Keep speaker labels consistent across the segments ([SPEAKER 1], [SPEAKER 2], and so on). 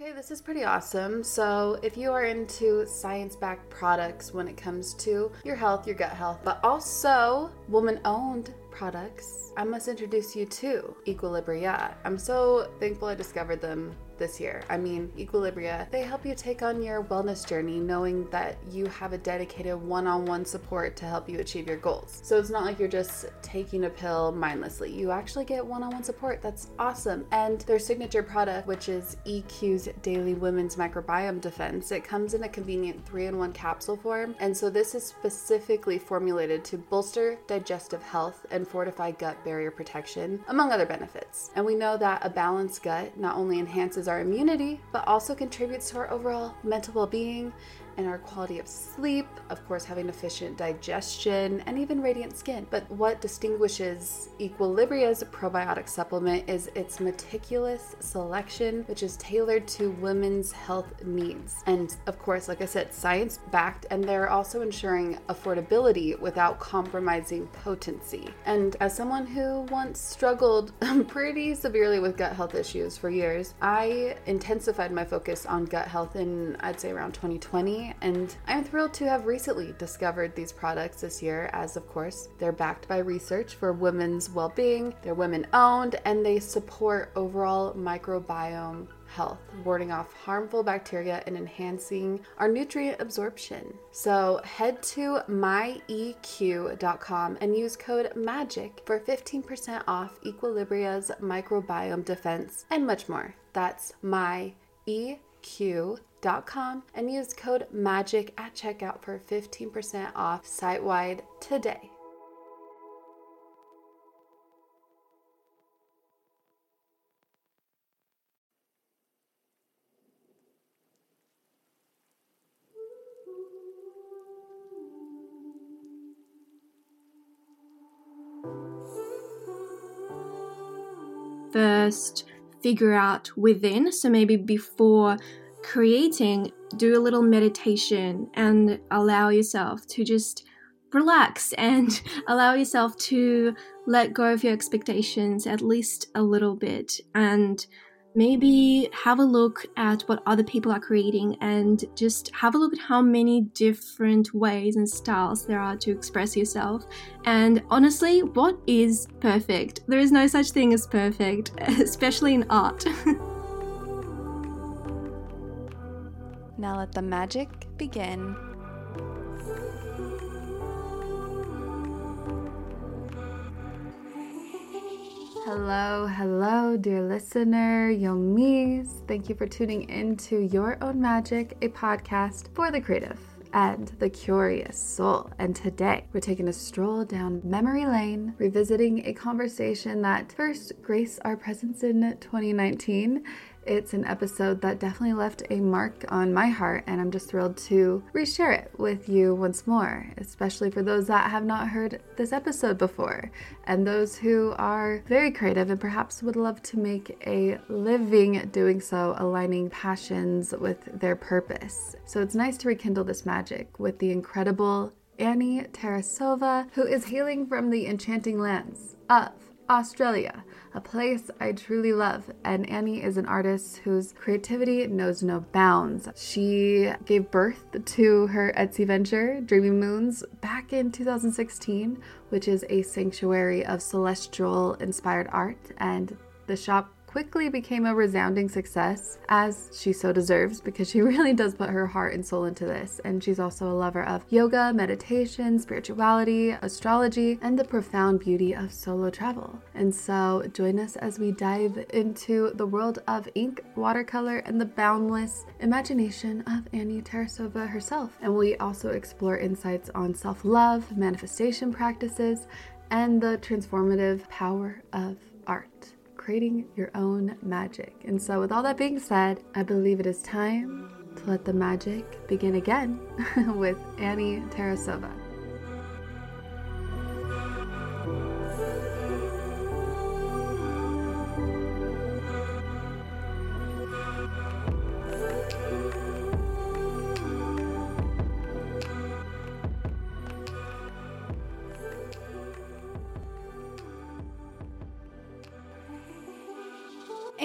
[SPEAKER 1] Okay, this is pretty awesome. So, if you are into science backed products when it comes to your health, your gut health, but also woman owned products, I must introduce you to Equilibria. I'm so thankful I discovered them this year. I mean, Equilibria, they help you take on your wellness journey knowing that you have a dedicated one on one support to help you achieve your goals. So it's not like you're just taking a pill mindlessly. You actually get one on one support. That's awesome. And their signature product, which is EQ's Daily Women's Microbiome Defense, it comes in a convenient three in one capsule form. And so this is specifically formulated to bolster digestive health and fortify gut barrier protection, among other benefits. And we know that a balanced gut not only enhances our immunity, but also contributes to our overall mental well being and our quality of sleep, of course, having efficient digestion, and even radiant skin. But what distinguishes Equilibria's probiotic supplement is its meticulous selection, which is tailored to women's health needs. And of course, like I said, science backed, and they're also ensuring affordability without compromising potency. And as someone who once struggled pretty severely with gut health issues for years, I intensified my focus on gut health in, I'd say, around 2020 and I'm thrilled to have recently discovered these products this year, as of course, they're backed by research for women's well being, they're women owned, and they support overall microbiome health, warding off harmful bacteria and enhancing our nutrient absorption. So head to myeq.com and use code MAGIC for 15% off Equilibria's microbiome defense and much more. That's myeq.com and use code MAGIC at checkout for 15% off site wide today.
[SPEAKER 2] First, figure out within, so maybe before creating, do a little meditation and allow yourself to just relax and allow yourself to let go of your expectations at least a little bit and maybe have a look at what other people are creating and just have a look at how many different ways and styles there are to express yourself. And honestly, what is perfect? There is no such thing as perfect, especially in art.
[SPEAKER 1] Now let the magic begin. Hello, hello, dear listener, Yomis. Thank you for tuning in to Your Own Magic, a podcast for the creative and the curious soul. And today we're taking a stroll down memory lane, revisiting a conversation that first graced our presence in 2019 it's an episode that definitely left a mark on my heart, and I'm just thrilled to reshare it with you once more, especially for those that have not heard this episode before, and those who are very creative and perhaps would love to make a living doing so, aligning passions with their purpose. So it's nice to rekindle this magic with the incredible Annie Tarasova, who is hailing from the enchanting lands of Australia, a place I truly love. And Annie is an artist whose creativity knows no bounds. She gave birth to her Etsy venture, DreamyMoons, back in 2016, which is a sanctuary of celestial inspired art. And the shop quickly became a resounding success, as she so deserves because she really does put her heart and soul into this. And she's also a lover of yoga, meditation, spirituality, astrology, and the profound beauty of solo travel. And so join us as we dive into the world of ink, watercolor, and the boundless imagination of Annie Tarasova herself. And we also explore insights on self love, manifestation practices, and the transformative power of creating your own magic. And so, with all that being said, I believe it is time to let the magic begin again with Annie Tarasova.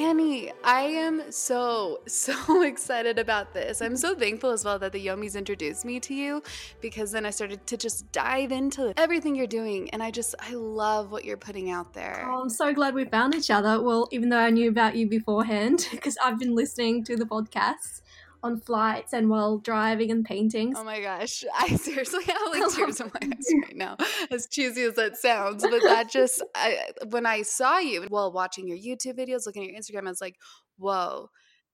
[SPEAKER 1] I am so, so excited about this. I'm so thankful as well that the Yomis introduced me to you because then I started to just dive into everything you're doing. And I just, I love what you're putting out there.
[SPEAKER 2] Oh, I'm so glad we found each other. Well, even though I knew about you beforehand, because I've been listening to the podcast on flights and while driving and painting.
[SPEAKER 1] Oh my gosh. I seriously have like tears in my eyes right now, as cheesy as that sounds. But that just, I, when I saw you while watching your YouTube videos, looking at your Instagram, I was like, whoa.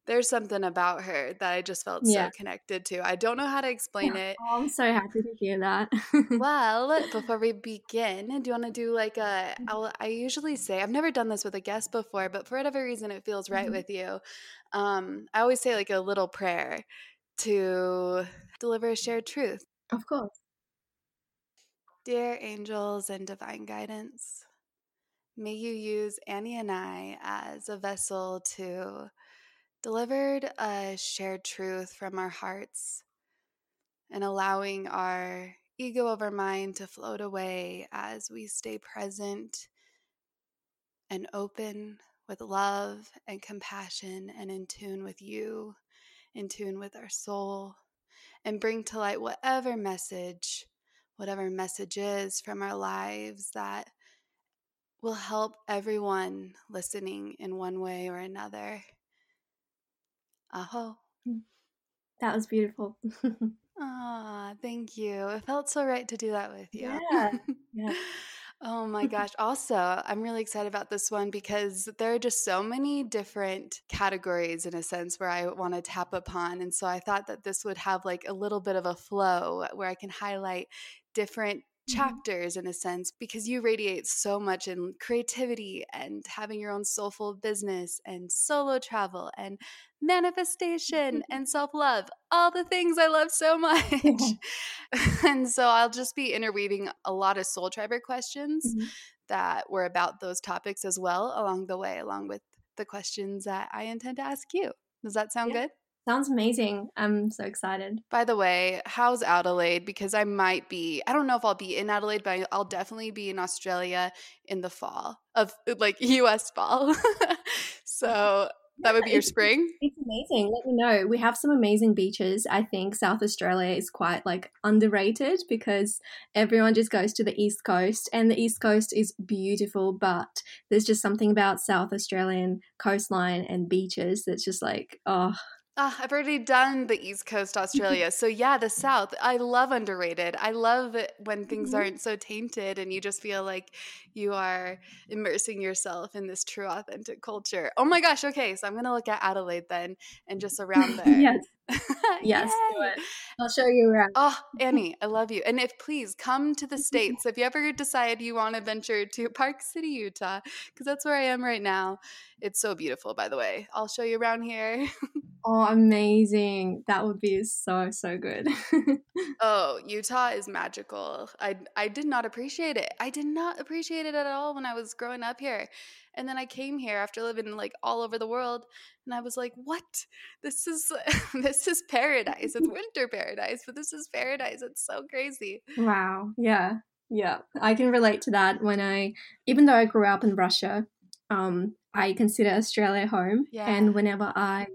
[SPEAKER 1] There's something about her that I just felt yeah. so connected to. I don't know how to explain yeah. it.
[SPEAKER 2] Oh, I'm so happy to hear that.
[SPEAKER 1] well, before we begin, do you want to do like a? Mm-hmm. I'll, I usually say I've never done this with a guest before, but for whatever reason, it feels right mm-hmm. with you um, I always say like a little prayer to deliver a shared truth.
[SPEAKER 2] Of course.
[SPEAKER 1] Dear angels and divine guidance, may you use Annie and I as a vessel to deliver a shared truth from our hearts and allowing our ego over mind to float away as we stay present and open with love and compassion and in tune with you, in tune with our soul, and bring to light whatever message, whatever message is from our lives that will help everyone listening in one way or another. Aho.
[SPEAKER 2] Mm. That was beautiful.
[SPEAKER 1] Ah, thank you. It felt so right to do that with you.
[SPEAKER 2] Yeah. yeah.
[SPEAKER 1] Oh my gosh. Also, I'm really excited about this one because there are just so many different categories in a sense where I want to tap upon. And so I thought that this would have like a little bit of a flow where I can highlight different Mm-hmm. chapters in a sense because you radiate so much in creativity and having your own soulful business and solo travel and manifestation mm-hmm. and self-love all the things i love so much and so i'll just be interweaving a lot of soul triber questions mm-hmm. that were about those topics as well along the way along with the questions that i intend to ask you does that sound yeah. good
[SPEAKER 2] Sounds amazing. I'm so excited.
[SPEAKER 1] By the way, how's Adelaide? Because I might be, I don't know if I'll be in Adelaide, but I'll definitely be in Australia in the fall of like US fall. so that would be your spring.
[SPEAKER 2] It's amazing. Let me know. We have some amazing beaches. I think South Australia is quite like underrated because everyone just goes to the East Coast and the East Coast is beautiful, but there's just something about South Australian coastline and beaches that's just like, oh,
[SPEAKER 1] uh, I've already done the East Coast Australia. so, yeah, the South. I love underrated. I love it when things mm-hmm. aren't so tainted and you just feel like you are immersing yourself in this true, authentic culture. Oh my gosh. Okay. So, I'm going to look at Adelaide then and just around there.
[SPEAKER 2] yes. yes. I'll show you around.
[SPEAKER 1] Oh, Annie, I love you. And if please come to the States, if you ever decide you want to venture to Park City, Utah, because that's where I am right now. It's so beautiful, by the way. I'll show you around here.
[SPEAKER 2] oh, amazing. That would be so, so good.
[SPEAKER 1] oh, Utah is magical. I, I did not appreciate it. I did not appreciate it at all when I was growing up here. And then I came here after living like all over the world and I was like, "What? This is this is paradise. It's winter paradise, but this is paradise. It's so crazy."
[SPEAKER 2] Wow. Yeah. Yeah. I can relate to that when I even though I grew up in Russia, um I consider Australia home yeah. and whenever I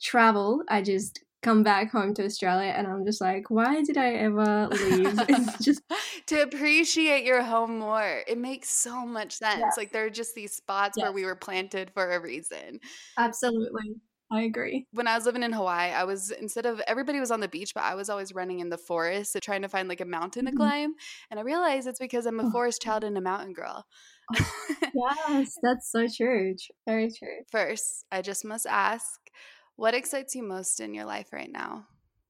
[SPEAKER 2] travel, I just come back home to Australia and I'm just like, why did I ever leave? It's just
[SPEAKER 1] to appreciate your home more. It makes so much sense. Yeah. Like there are just these spots yes. where we were planted for a reason.
[SPEAKER 2] Absolutely. I agree.
[SPEAKER 1] When I was living in Hawaii, I was instead of everybody was on the beach, but I was always running in the forest trying to find like a mountain mm-hmm. to climb. And I realized it's because I'm a oh. forest child and a mountain girl.
[SPEAKER 2] Yes, that's so true. Very true.
[SPEAKER 1] First, I just must ask what excites you most in your life right now?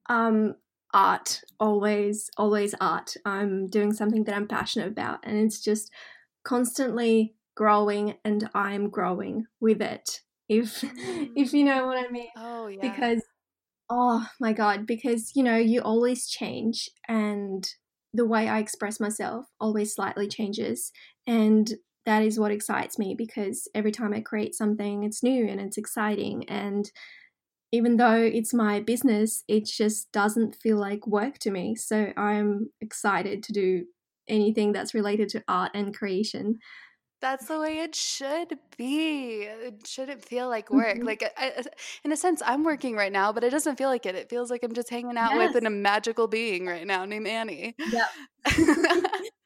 [SPEAKER 2] Um, art. Always, always art. I'm doing something that I'm passionate about, and it's just constantly growing, and I'm growing with it. If if you know what I mean.
[SPEAKER 1] Oh yeah.
[SPEAKER 2] Because oh my god, because you know you always change, and the way I express myself always slightly changes, and that is what excites me because every time I create something, it's new and it's exciting and even though it's my business, it just doesn't feel like work to me. So I'm excited to do anything that's related to art and creation.
[SPEAKER 1] That's the way it should be. It shouldn't feel like work.
[SPEAKER 2] Mhm.
[SPEAKER 1] Like, I, in a sense, I'm working right now, but it doesn't feel like it. It feels like I'm just hanging out with an, a magical being right now named Annie.
[SPEAKER 2] Yep.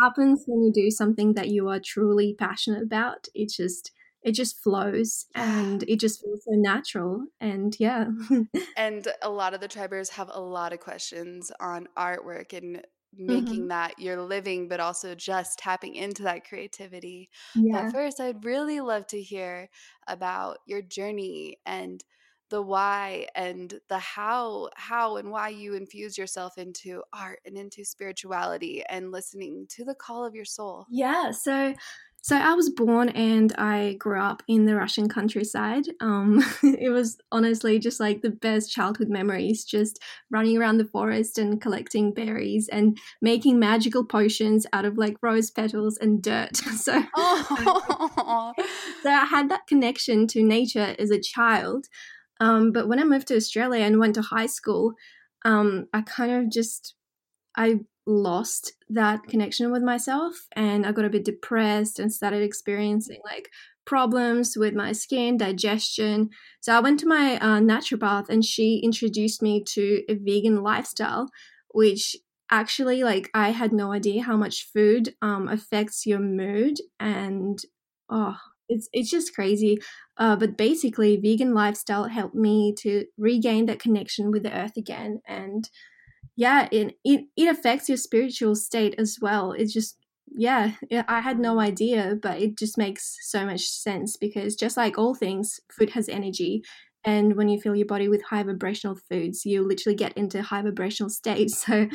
[SPEAKER 2] happens when you do something that you are truly passionate about. It just it just flows and it just feels so natural. And yeah.
[SPEAKER 1] and a lot of the tribers have a lot of questions on artwork and making
[SPEAKER 2] Mhm.
[SPEAKER 1] that your living, but also just tapping into that creativity.
[SPEAKER 2] Yeah.
[SPEAKER 1] But first, I'd really love to hear about your journey and the why and the how how and why you infuse yourself into art and into spirituality and listening to the call of your soul.
[SPEAKER 2] Yeah, so so I was born and I grew up in the Russian countryside. Um, it was honestly just like the best childhood memories, just running around the forest and collecting berries and making magical potions out of like rose petals and dirt. So,
[SPEAKER 1] Oh,
[SPEAKER 2] so I had that connection to nature as a child. Um, but when I moved to Australia and went to high school, um, I kind of just I lost that connection with myself and I got a bit depressed and started experiencing like problems with my skin, digestion. So I went to my uh, naturopath and she introduced me to a vegan lifestyle, which actually like I had no idea how much food um, affects your mood and oh it's it's just crazy. Uh, but basically, vegan lifestyle helped me to regain that connection with the earth again and yeah it, it it affects your spiritual state as well it's just yeah i had no idea but it just makes so much sense because just like all things food has energy and when you fill your body with high vibrational foods you literally get into high vibrational states so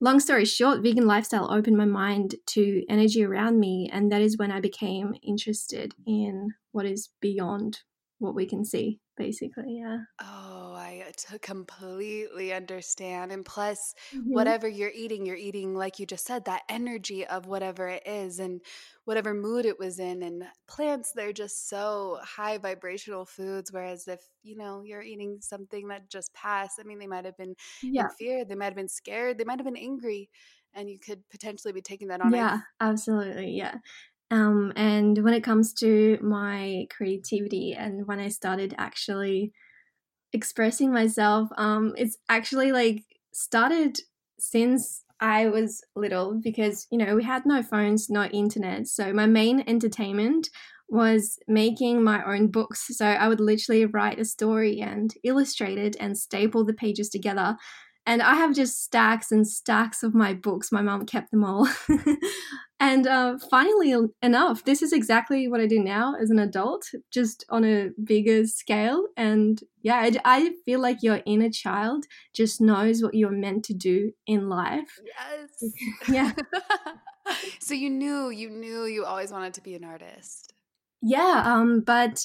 [SPEAKER 2] long story short vegan lifestyle opened my mind to energy around me and that is when i became interested in what is beyond what we can see basically yeah
[SPEAKER 1] Oh, I uh, completely understand. And plus,
[SPEAKER 2] Mhm.
[SPEAKER 1] whatever you're eating, you're eating, like you just said, that energy of whatever it is and whatever mood it was in. And plants, they're just so high vibrational foods. Whereas if, you know, you're eating something that just passed, I mean, they might have been
[SPEAKER 2] yeah
[SPEAKER 1] in fear, they might have been scared, they might have been angry. And you could potentially be taking that on.
[SPEAKER 2] Yeah, absolutely. Yeah. Um, and when it comes to my creativity and when I started actually expressing myself, um, it's actually like started since I was little because, you know, we had no phones, no internet. So my main entertainment was making my own books. So I would literally write a story and illustrate it and staple the pages together. And I have just stacks and stacks of my books. My mom kept them all. and uh, finally enough, this is exactly what I do now as an adult, just on a bigger scale. And yeah, I, I feel like your inner child just knows what you're meant to do in life.
[SPEAKER 1] Yes.
[SPEAKER 2] Yeah.
[SPEAKER 1] so you knew, you knew you always wanted to be an artist.
[SPEAKER 2] Yeah, um, but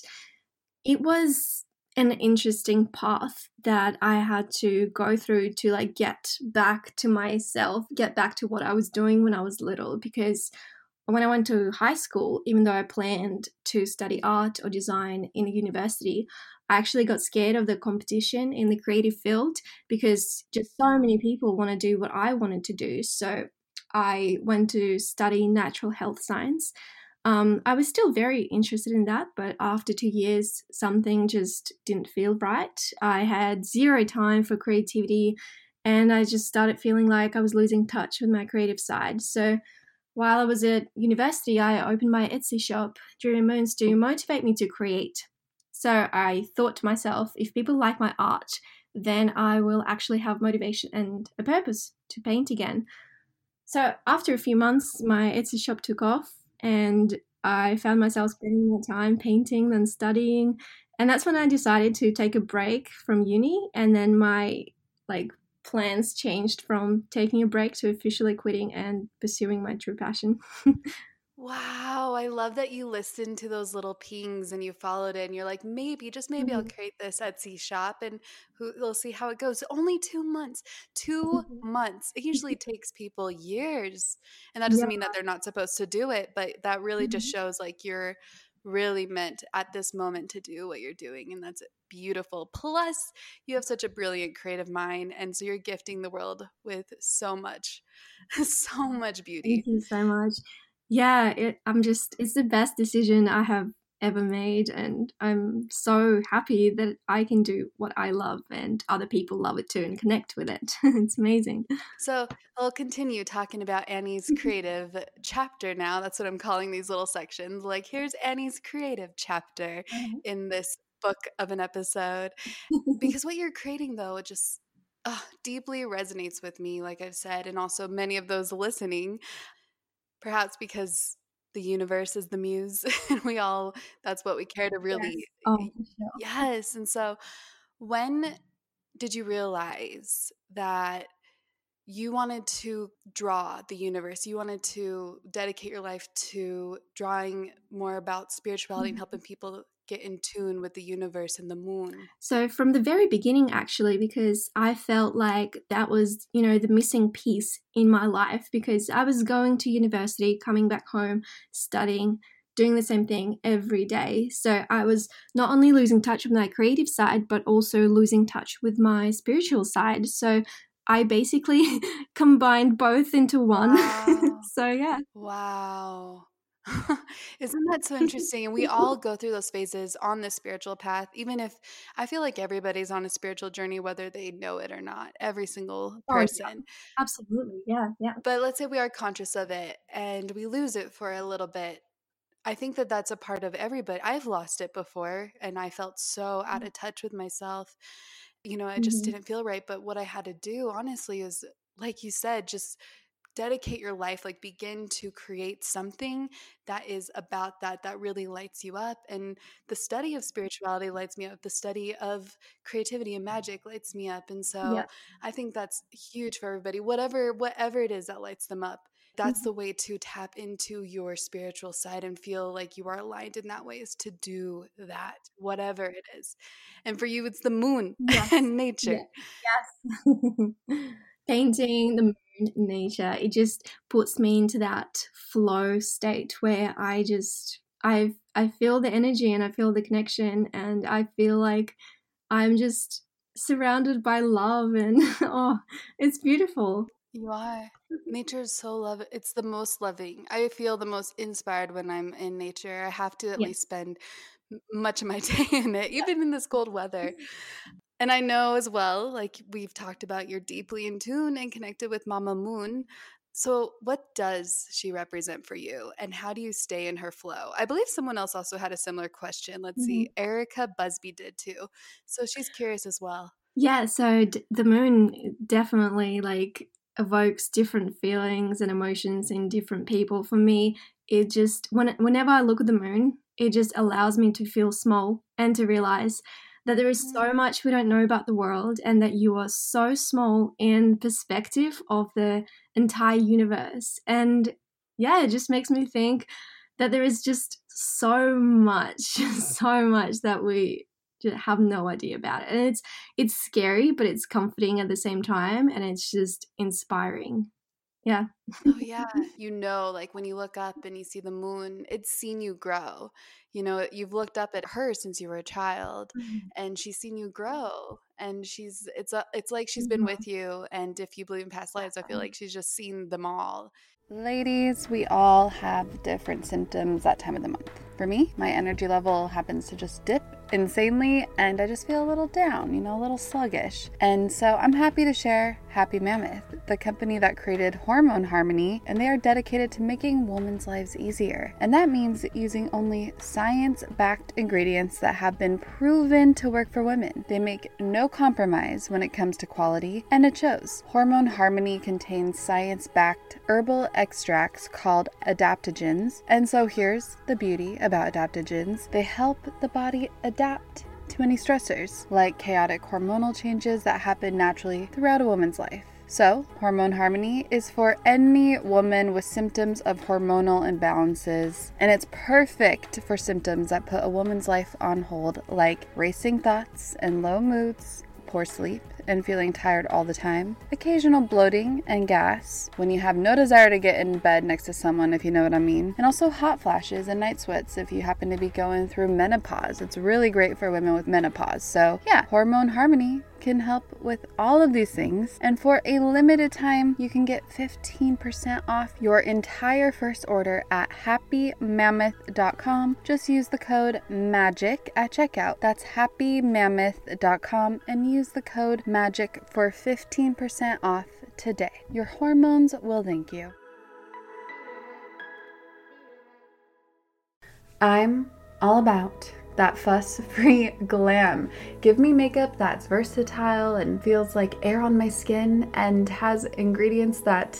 [SPEAKER 2] it was an interesting path that I had to go through to like get back to myself, get back to what I was doing when I was little. Because when I went to high school, even though I planned to study art or design in a university, I actually got scared of the competition in the creative field because just so many people want to do what I wanted to do. So I went to study natural health science. Um, I was still very interested in that, but after two years, something just didn't feel right. I had zero time for creativity, and I just started feeling like I was losing touch with my creative side. So while I was at university, I opened my Etsy shop, DreamyMoons, to motivate me to create. So I thought to myself, if people like my art, then I will actually have motivation and a purpose to paint again. So after a few months, my Etsy shop took off and I found myself spending more time painting than studying. And that's when I decided to take a break from uni. And then my like plans changed from taking a break to officially quitting and pursuing my true passion.
[SPEAKER 1] Wow, I love that you listened to those little pings and you followed it and you're like, maybe, just maybe I'll
[SPEAKER 2] Mhm.
[SPEAKER 1] create this Etsy shop and who, we'll see how it goes. Only two months. Two
[SPEAKER 2] Mhm.
[SPEAKER 1] months. It usually takes people years. And that doesn't
[SPEAKER 2] Yeah.
[SPEAKER 1] mean that they're not supposed to do it, but that really just
[SPEAKER 2] Mhm.
[SPEAKER 1] shows like you're really meant at this moment to do what you're doing. And that's beautiful. Plus, you have such a brilliant creative mind. And so you're gifting the world with so much, so much beauty.
[SPEAKER 2] Thank you so much. Yeah, it, I'm just, it's the best decision I have ever made. And I'm so happy that I can do what I love and other people love it too and connect with it. it's amazing.
[SPEAKER 1] So I'll continue talking about Annie's creative chapter now. That's what I'm calling these little sections. Like, here's Annie's creative chapter
[SPEAKER 2] Mm-hmm.
[SPEAKER 1] in this book of an episode. Because what you're creating, though, it just uh, deeply resonates with me, like I've said, and also many of those listening. Perhaps because the universe is the muse and we all that's what we care to really
[SPEAKER 2] yes. Oh, sure.
[SPEAKER 1] yes and so when did you realize that you wanted to draw the universe you wanted to dedicate your life to drawing more about spirituality and
[SPEAKER 2] Mhm.
[SPEAKER 1] helping people get in tune with the universe and the moon
[SPEAKER 2] So, from the very beginning, actually, because I felt like that was, you know, the missing piece in my life because I was going to university, coming back home, studying, doing the same thing every day. So, I was not only losing touch with my creative side, but also losing touch with my spiritual side. So, I basically combined both into one.
[SPEAKER 1] Wow.
[SPEAKER 2] so, yeah.
[SPEAKER 1] Wow. Isn't that so interesting? And we all go through those phases on the spiritual path, even if I feel like everybody's on a spiritual journey, whether they know it or not, every single
[SPEAKER 2] Oh, yeah.
[SPEAKER 1] person.
[SPEAKER 2] Absolutely. Yeah. Yeah.
[SPEAKER 1] But let's say we are conscious of it and we lose it for a little bit. I think that that's a part of everybody. I've lost it before and I felt so out of touch with myself. You know, I just
[SPEAKER 2] Mhm.
[SPEAKER 1] didn't feel right. But what I had to do, honestly, is like you said, just dedicate your life like begin to create something that is about that that really lights you up and the study of spirituality lights me up the study of creativity and magic lights me up and so
[SPEAKER 2] Yeah.
[SPEAKER 1] i think that's huge for everybody whatever whatever it is that lights them up that's
[SPEAKER 2] Mhm.
[SPEAKER 1] the way to tap into your spiritual side and feel like you are aligned in that way is to do that whatever it is and for you it's the moon
[SPEAKER 2] Yes.
[SPEAKER 1] and nature
[SPEAKER 2] Yes. Painting the moon, nature, it just puts me into that flow state where I just I I feel the energy and I feel the connection and I feel like I'm just surrounded by love and oh, it's beautiful.
[SPEAKER 1] You are. Nature is so love. It's the most loving. I feel the most inspired when I'm in nature. I have to at least spend much of my day in it, even in this cold weather. And I know as well, like we've talked about, you're deeply in tune and connected with Mama Moon. So, what does she represent for you, and how do you stay in her flow? I believe someone else also had a similar question. Let's see. Mm-hmm. Erica Busby did too. So, she's curious as well.
[SPEAKER 2] Yeah, so d- the moon eh, definitely like evokes different feelings and emotions in different people. For me, it just when whenever I look at the moon, it just allows me to feel small and to realize that there is so
[SPEAKER 1] Mm.
[SPEAKER 2] much we don't know about the world and that you are so small in perspective of the entire universe. And yeah, it just makes me think that there is just so much, so much that we have no idea about it. And it's it's scary, but it's comforting at the same time, and it's just inspiring. Yeah.
[SPEAKER 1] Oh yeah, you know, like when you look up and you see the moon, it's seen you grow. You know, you've looked up at her since you were a child, and she's seen you grow. And she's it's a it's like she's been
[SPEAKER 2] Mhm.
[SPEAKER 1] with you. And if you believe in past lives, I feel like she's just seen them all. Ladies, we all have different symptoms that time of the month. For me, my energy level happens to just dip insanely, and I just feel a little down, you know, a little sluggish. And so I'm happy to share Happy Mammoth, the company that created Hormone Harmony, and they are dedicated to making women's lives easier. And that means using only science backed ingredients that have been proven to work for women. They make no compromise when it comes to quality, and it shows. Hormone Harmony contains science backed herbal extracts called adaptogens. And so here's the beauty about adaptogens they help the body adapt to any stressors, like chaotic hormonal changes that happen naturally throughout a woman's life. So, Hormone Harmony is for any woman with symptoms of hormonal imbalances, and it's perfect for symptoms that put a woman's life on hold, like racing thoughts and low moods, poor sleep, and feeling tired all the time, occasional bloating and gas when you have no desire to get in bed next to someone, if you know what I mean, and also hot flashes and night sweats if you happen to be going through menopause. It's really great for women with menopause. So, yeah, Hormone Harmony can help with all of these things. And for a limited time, you can get 15% off your entire first order at happymammoth.com. Just use the code MAGIC at checkout. That's happymammoth.com and use the code MAGIC for 15% off today. Your hormones will thank you. I'm all about that fuss free glam. Give me makeup that's versatile and feels like air on my skin and has ingredients that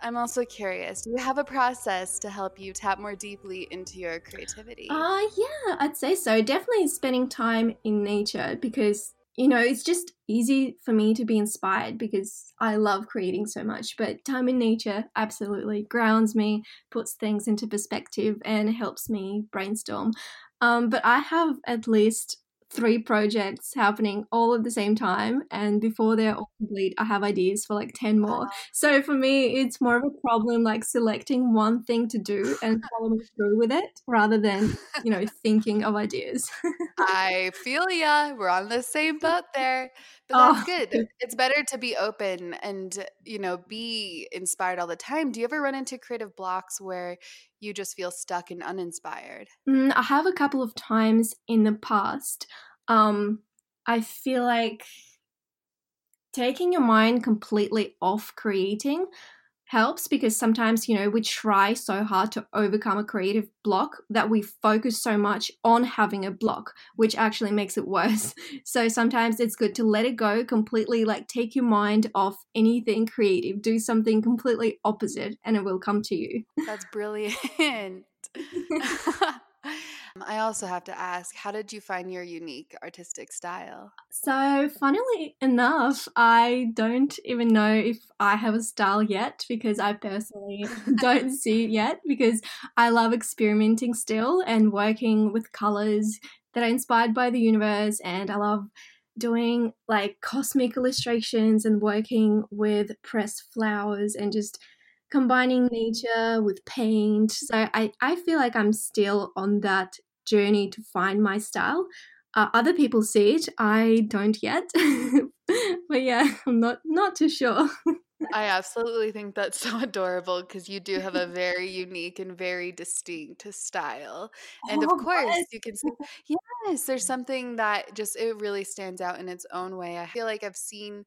[SPEAKER 1] I'm also curious. Do you have a process to help you tap more deeply into your creativity?
[SPEAKER 2] Uh yeah, I'd say so. Definitely spending time in nature because you know, it's just easy for me to be inspired because I love creating so much. But time in nature absolutely grounds me, puts things into perspective, and helps me brainstorm. Um, but I have at least three projects happening all at the same time and before they're all complete i have ideas for like 10 more. So for me it's more of a problem like selecting one thing to do and following through with it rather than you know thinking of ideas.
[SPEAKER 1] I feel ya. We're on the same boat there. But oh. that's oh. good. It's better to be open and you know be inspired all the time. Do you ever run into creative blocks where you just feel stuck and uninspired?
[SPEAKER 2] Mm, I have a couple of times in the past. Um, I feel like taking your mind completely off creating helps because sometimes, you know, we try so hard to overcome a creative block that we focus so much on having a block, which actually makes it worse. So sometimes it's good to let it go completely, like take your mind off anything creative, do something completely opposite, and it will come to you.
[SPEAKER 1] That's brilliant. Um, I also have to ask, how did you find your unique artistic style?
[SPEAKER 2] So, funnily enough, I don't even know if I have a style yet because I personally don't see it yet because I love experimenting still and working with colors that are inspired by the universe and I love doing like cosmic illustrations and working with pressed flowers and just combining nature with paint. So I, I feel like I'm still on that journey to find my style. Uh, other people see it, I don't yet. but yeah, I'm not not too sure.
[SPEAKER 1] I absolutely think that's so adorable because you do have a very unique and very distinct style. And of oh, course, you can see, yes, there's something that just, it really stands out in its own way. I feel like I've seen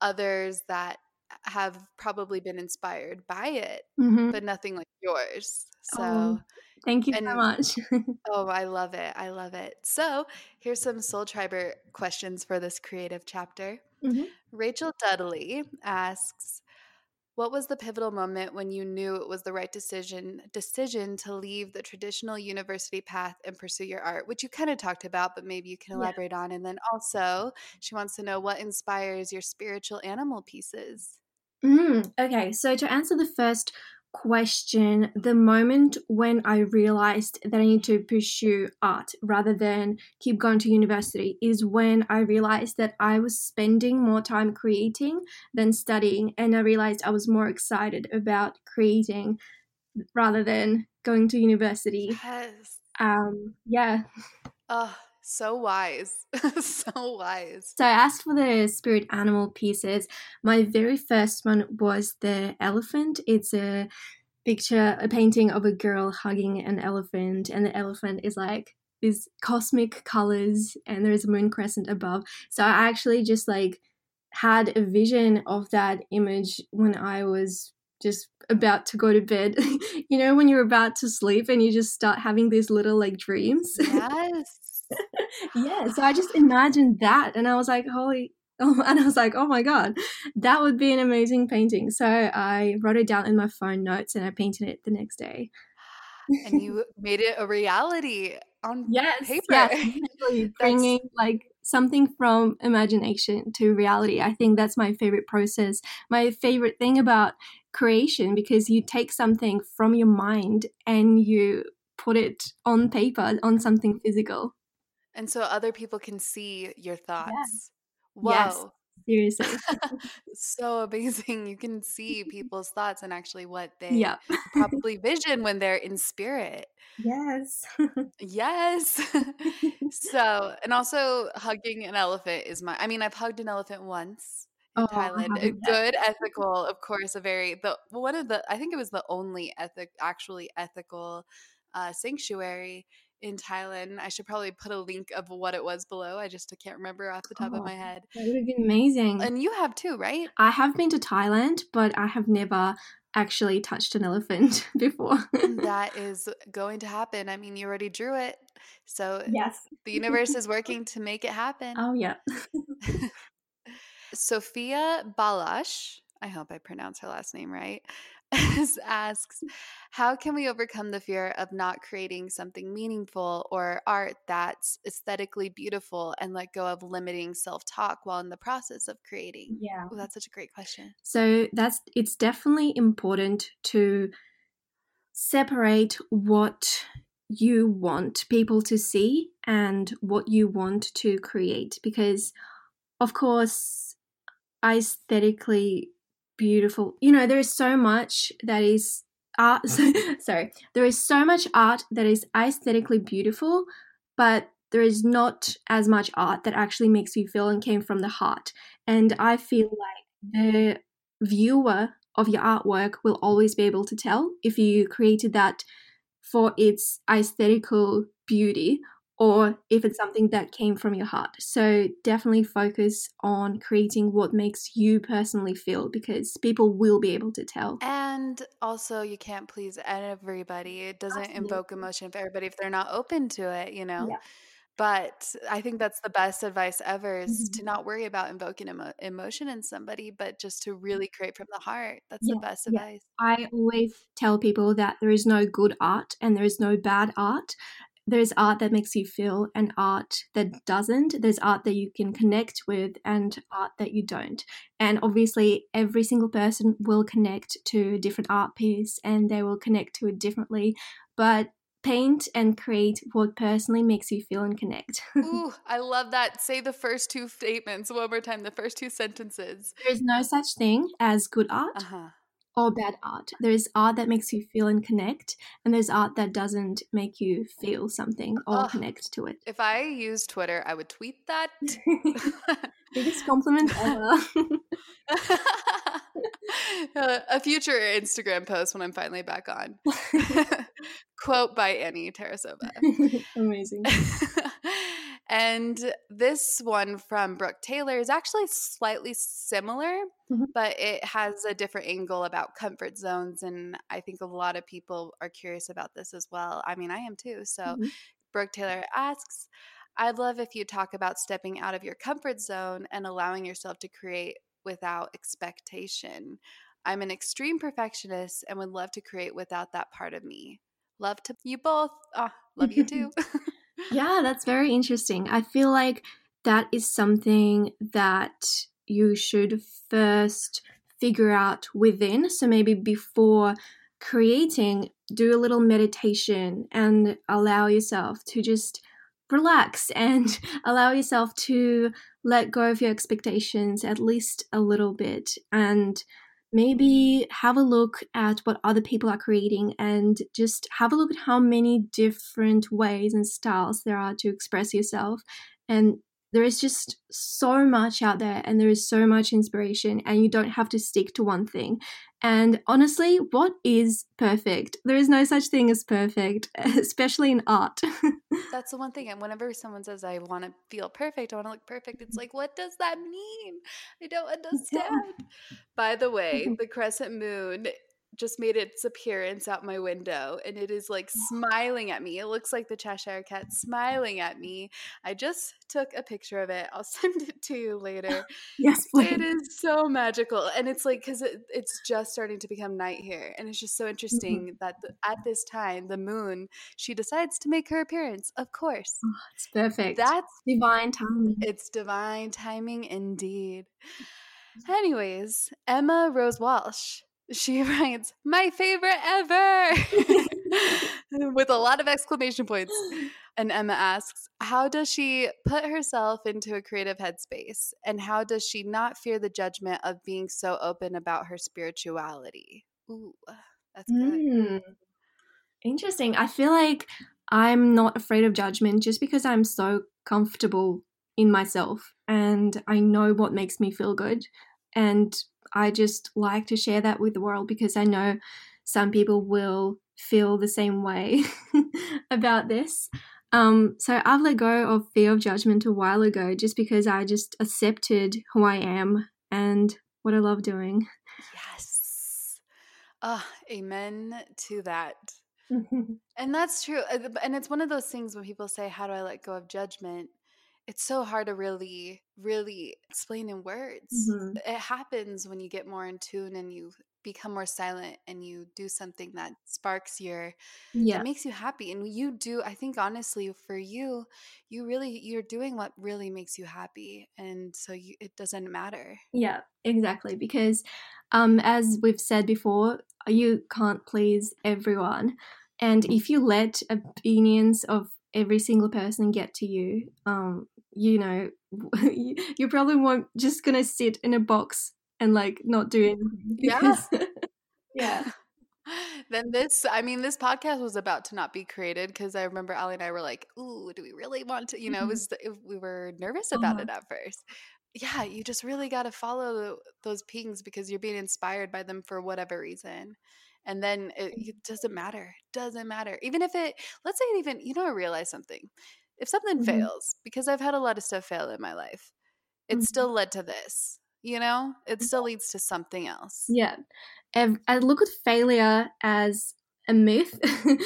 [SPEAKER 1] others that have probably been inspired by it, mm-hmm. but nothing like yours. So,
[SPEAKER 2] oh, thank you and, so much.
[SPEAKER 1] oh, I love it. I love it. So, here's some Soul Triber questions for this creative chapter. Mm-hmm. Rachel Dudley asks, What was the pivotal moment when you knew it was the right decision decision to leave the traditional university path and pursue your art, which you kind of talked about, but maybe you can
[SPEAKER 2] Yeah.
[SPEAKER 1] elaborate on. And then also, she wants to know what inspires your spiritual animal pieces.
[SPEAKER 2] Mm, okay, so to answer the first question, the moment when I realized that I need to pursue art rather than keep going to university is when I realized that I was spending more time creating than studying, and I realized I was more excited about creating rather than going to university.
[SPEAKER 1] Yes.
[SPEAKER 2] Um, yeah.
[SPEAKER 1] Oh, so wise. so wise.
[SPEAKER 2] So I asked for the spirit animal pieces. My very first one was the elephant. It's a picture, a painting of a girl hugging an elephant, and the elephant is like these cosmic colors, and there's a moon crescent above. So I actually just like had a vision of that image when I was just about to go to bed. you know, when you're about to sleep and you just start having these little like dreams.
[SPEAKER 1] Yes.
[SPEAKER 2] Yeah, so I just imagined that and I was like, holy oh, and I was like, oh my god, that would be an amazing painting. So I wrote it down in my phone notes and I painted it the next day.
[SPEAKER 1] and you made it a reality on
[SPEAKER 2] Yes,
[SPEAKER 1] paper.
[SPEAKER 2] yes, exactly. bringing like something from imagination to reality. I think that's my favorite process. My favorite thing about creation because you take something from your mind and you put it on paper on something physical.
[SPEAKER 1] And so other people can see your thoughts.
[SPEAKER 2] Yes. Seriously.
[SPEAKER 1] so amazing. You can see people's thoughts and actually what they
[SPEAKER 2] yeah.
[SPEAKER 1] probably vision when they're in spirit.
[SPEAKER 2] Yes.
[SPEAKER 1] Yes. so, and also hugging an elephant is my I mean, I've hugged an elephant once in
[SPEAKER 2] Oh,
[SPEAKER 1] Thailand. A good ethical, of course, a very the one of the I think it was the only ethic actually ethical uh, sanctuary in Thailand. I should probably put a link of what it was below. I just can't remember off the top of
[SPEAKER 2] Oh.
[SPEAKER 1] my head.
[SPEAKER 2] That would have been amazing.
[SPEAKER 1] And you have too, right?
[SPEAKER 2] I have been to Thailand, but I have never actually touched an elephant before.
[SPEAKER 1] that is going to happen. I mean, you already drew it. So uh,
[SPEAKER 2] yes.
[SPEAKER 1] the universe is working to make it happen.
[SPEAKER 2] Oh yeah.
[SPEAKER 1] Sophia Balash, I hope I pronounce her last name right, asks, How can we overcome the fear of not creating something meaningful or art that's aesthetically beautiful and let go of limiting self talk while in the process of creating?
[SPEAKER 2] Yeah.
[SPEAKER 1] Oh, that's such a great question.
[SPEAKER 2] So that's it's definitely important to separate what you want people to see and what you want to create because of course aesthetically beautiful you know there is so much that is art sorry there is so much art that is aesthetically beautiful but there is not as much art that actually makes you feel and came from the heart. And i feel like the viewer of your artwork will always be able to tell if you created that for its aesthetical beauty or if it's something that came from your heart. So definitely focus on creating what makes you personally feel because people will be able to tell.
[SPEAKER 1] And also, you can't please everybody. It doesn't
[SPEAKER 2] Absolutely.
[SPEAKER 1] invoke emotion for everybody if they're not open to it, you know?
[SPEAKER 2] Yeah.
[SPEAKER 1] But I think that's the best advice ever is
[SPEAKER 2] Mhm.
[SPEAKER 1] to not worry about invoking emo- emotion in somebody, but just to really create from the heart. That's
[SPEAKER 2] Yeah,
[SPEAKER 1] the best
[SPEAKER 2] yeah.
[SPEAKER 1] advice.
[SPEAKER 2] I always tell people that there is no good art and there is no bad art. There's art that makes you feel and art that doesn't. There's art that you can connect with and art that you don't. And obviously, every single person will connect to a different art piece and they will connect to it differently. But paint and create what personally makes you feel and connect.
[SPEAKER 1] Ooh, I love that. Say the first two statements one more time, the first two sentences.
[SPEAKER 2] there is no such thing as good art
[SPEAKER 1] Uh huh.
[SPEAKER 2] Or bad art. There's art that makes you feel and connect, and there's art that doesn't make you feel something or connect to it.
[SPEAKER 1] If I use Twitter, I would tweet that.
[SPEAKER 2] Biggest compliment ever.
[SPEAKER 1] A future Instagram post when I'm finally back on. Quote by Annie Tarasova.
[SPEAKER 2] Amazing.
[SPEAKER 1] And this one from Brooke Taylor is actually slightly similar,
[SPEAKER 2] Mhm.
[SPEAKER 1] but it has a different angle about comfort zones. And I think a lot of people are curious about this as well. I mean, I am too. So
[SPEAKER 2] Mhm.
[SPEAKER 1] Brooke Taylor asks, I'd love if you talk about stepping out of your comfort zone and allowing yourself to create without expectation. I'm an extreme perfectionist and would love to create without that part of me. Love to you both. Ah, love you too.
[SPEAKER 2] yeah, that's very interesting. I feel like that is something that you should first figure out within. So maybe before creating, do a little meditation and allow yourself to just relax and allow yourself to let go of your expectations at least a little bit and maybe have a look at what other people are creating and just have a look at how many different ways and styles there are to express yourself. And there is just so much out there and there is so much inspiration and you don't have to stick to one thing and honestly what is perfect? There is no such thing as perfect especially in art.
[SPEAKER 1] That's the one thing and whenever someone says i want to feel perfect i want to look perfect it's like what does that mean? I don't understand. Yeah. by the way the crescent moon just made its appearance out my window and it is like smiling at me. It looks like the Cheshire cat smiling at me. I just took a picture of it. I'll send it to you later.
[SPEAKER 2] yes, please.
[SPEAKER 1] It is so magical. And it's like, because it, it's just starting to become night here. And it's just so mm-hmm. interesting mm-hmm. that the, at this time, the moon, she decides to make her appearance, of course.
[SPEAKER 2] Oh, it's perfect.
[SPEAKER 1] That's
[SPEAKER 2] divine timing.
[SPEAKER 1] It's divine timing indeed. Anyways, Emma Rose Walsh she writes, My favorite ever! with a lot of exclamation points. And Emma asks, How does she put herself into a creative headspace? And how does she not fear the judgment of being so open about her spirituality? Ooh, that's good. Mm,
[SPEAKER 2] interesting. I feel like I'm not afraid of judgment just because I'm so comfortable in myself and I know what makes me feel good. And I just like to share that with the world because I know some people will feel the same way about this. Um, so I've let go of fear of judgment a while ago just because I just accepted who I am and what I love doing.
[SPEAKER 1] Yes. Oh, amen to that. and that's true. Uh, and it's one of those things when people say, How do I let go of judgment? It's so hard to really really explain in words. Mm-hmm. it happens when you get more in tune and you become more silent and you do something that sparks your yeah. that makes you happy and you do i think honestly for you you really you're doing what really makes you happy and so you, it doesn't matter.
[SPEAKER 2] Yeah exactly because um as we've said before you can't please everyone and if you let opinions of every single person get to you, um, you know, you probably won't just gonna sit in a box and like not do anything.
[SPEAKER 1] Yeah. yeah. Then this, I mean, this podcast was about to not be created because I remember Ali and I were like, "Ooh, do we really want to?" You know, mm-hmm. it was we were nervous about uh-huh. it at first. Yeah, you just really got to follow those pings because you're being inspired by them for whatever reason and then it, mm. it, doesn't matter doesn't matter even if it let's say it even you know i realize something if something mm-hmm. fails because i've had a lot of stuff fail in my life it mm-hmm. still led to this you know it still leads to something else
[SPEAKER 2] yeah i look at failure as a myth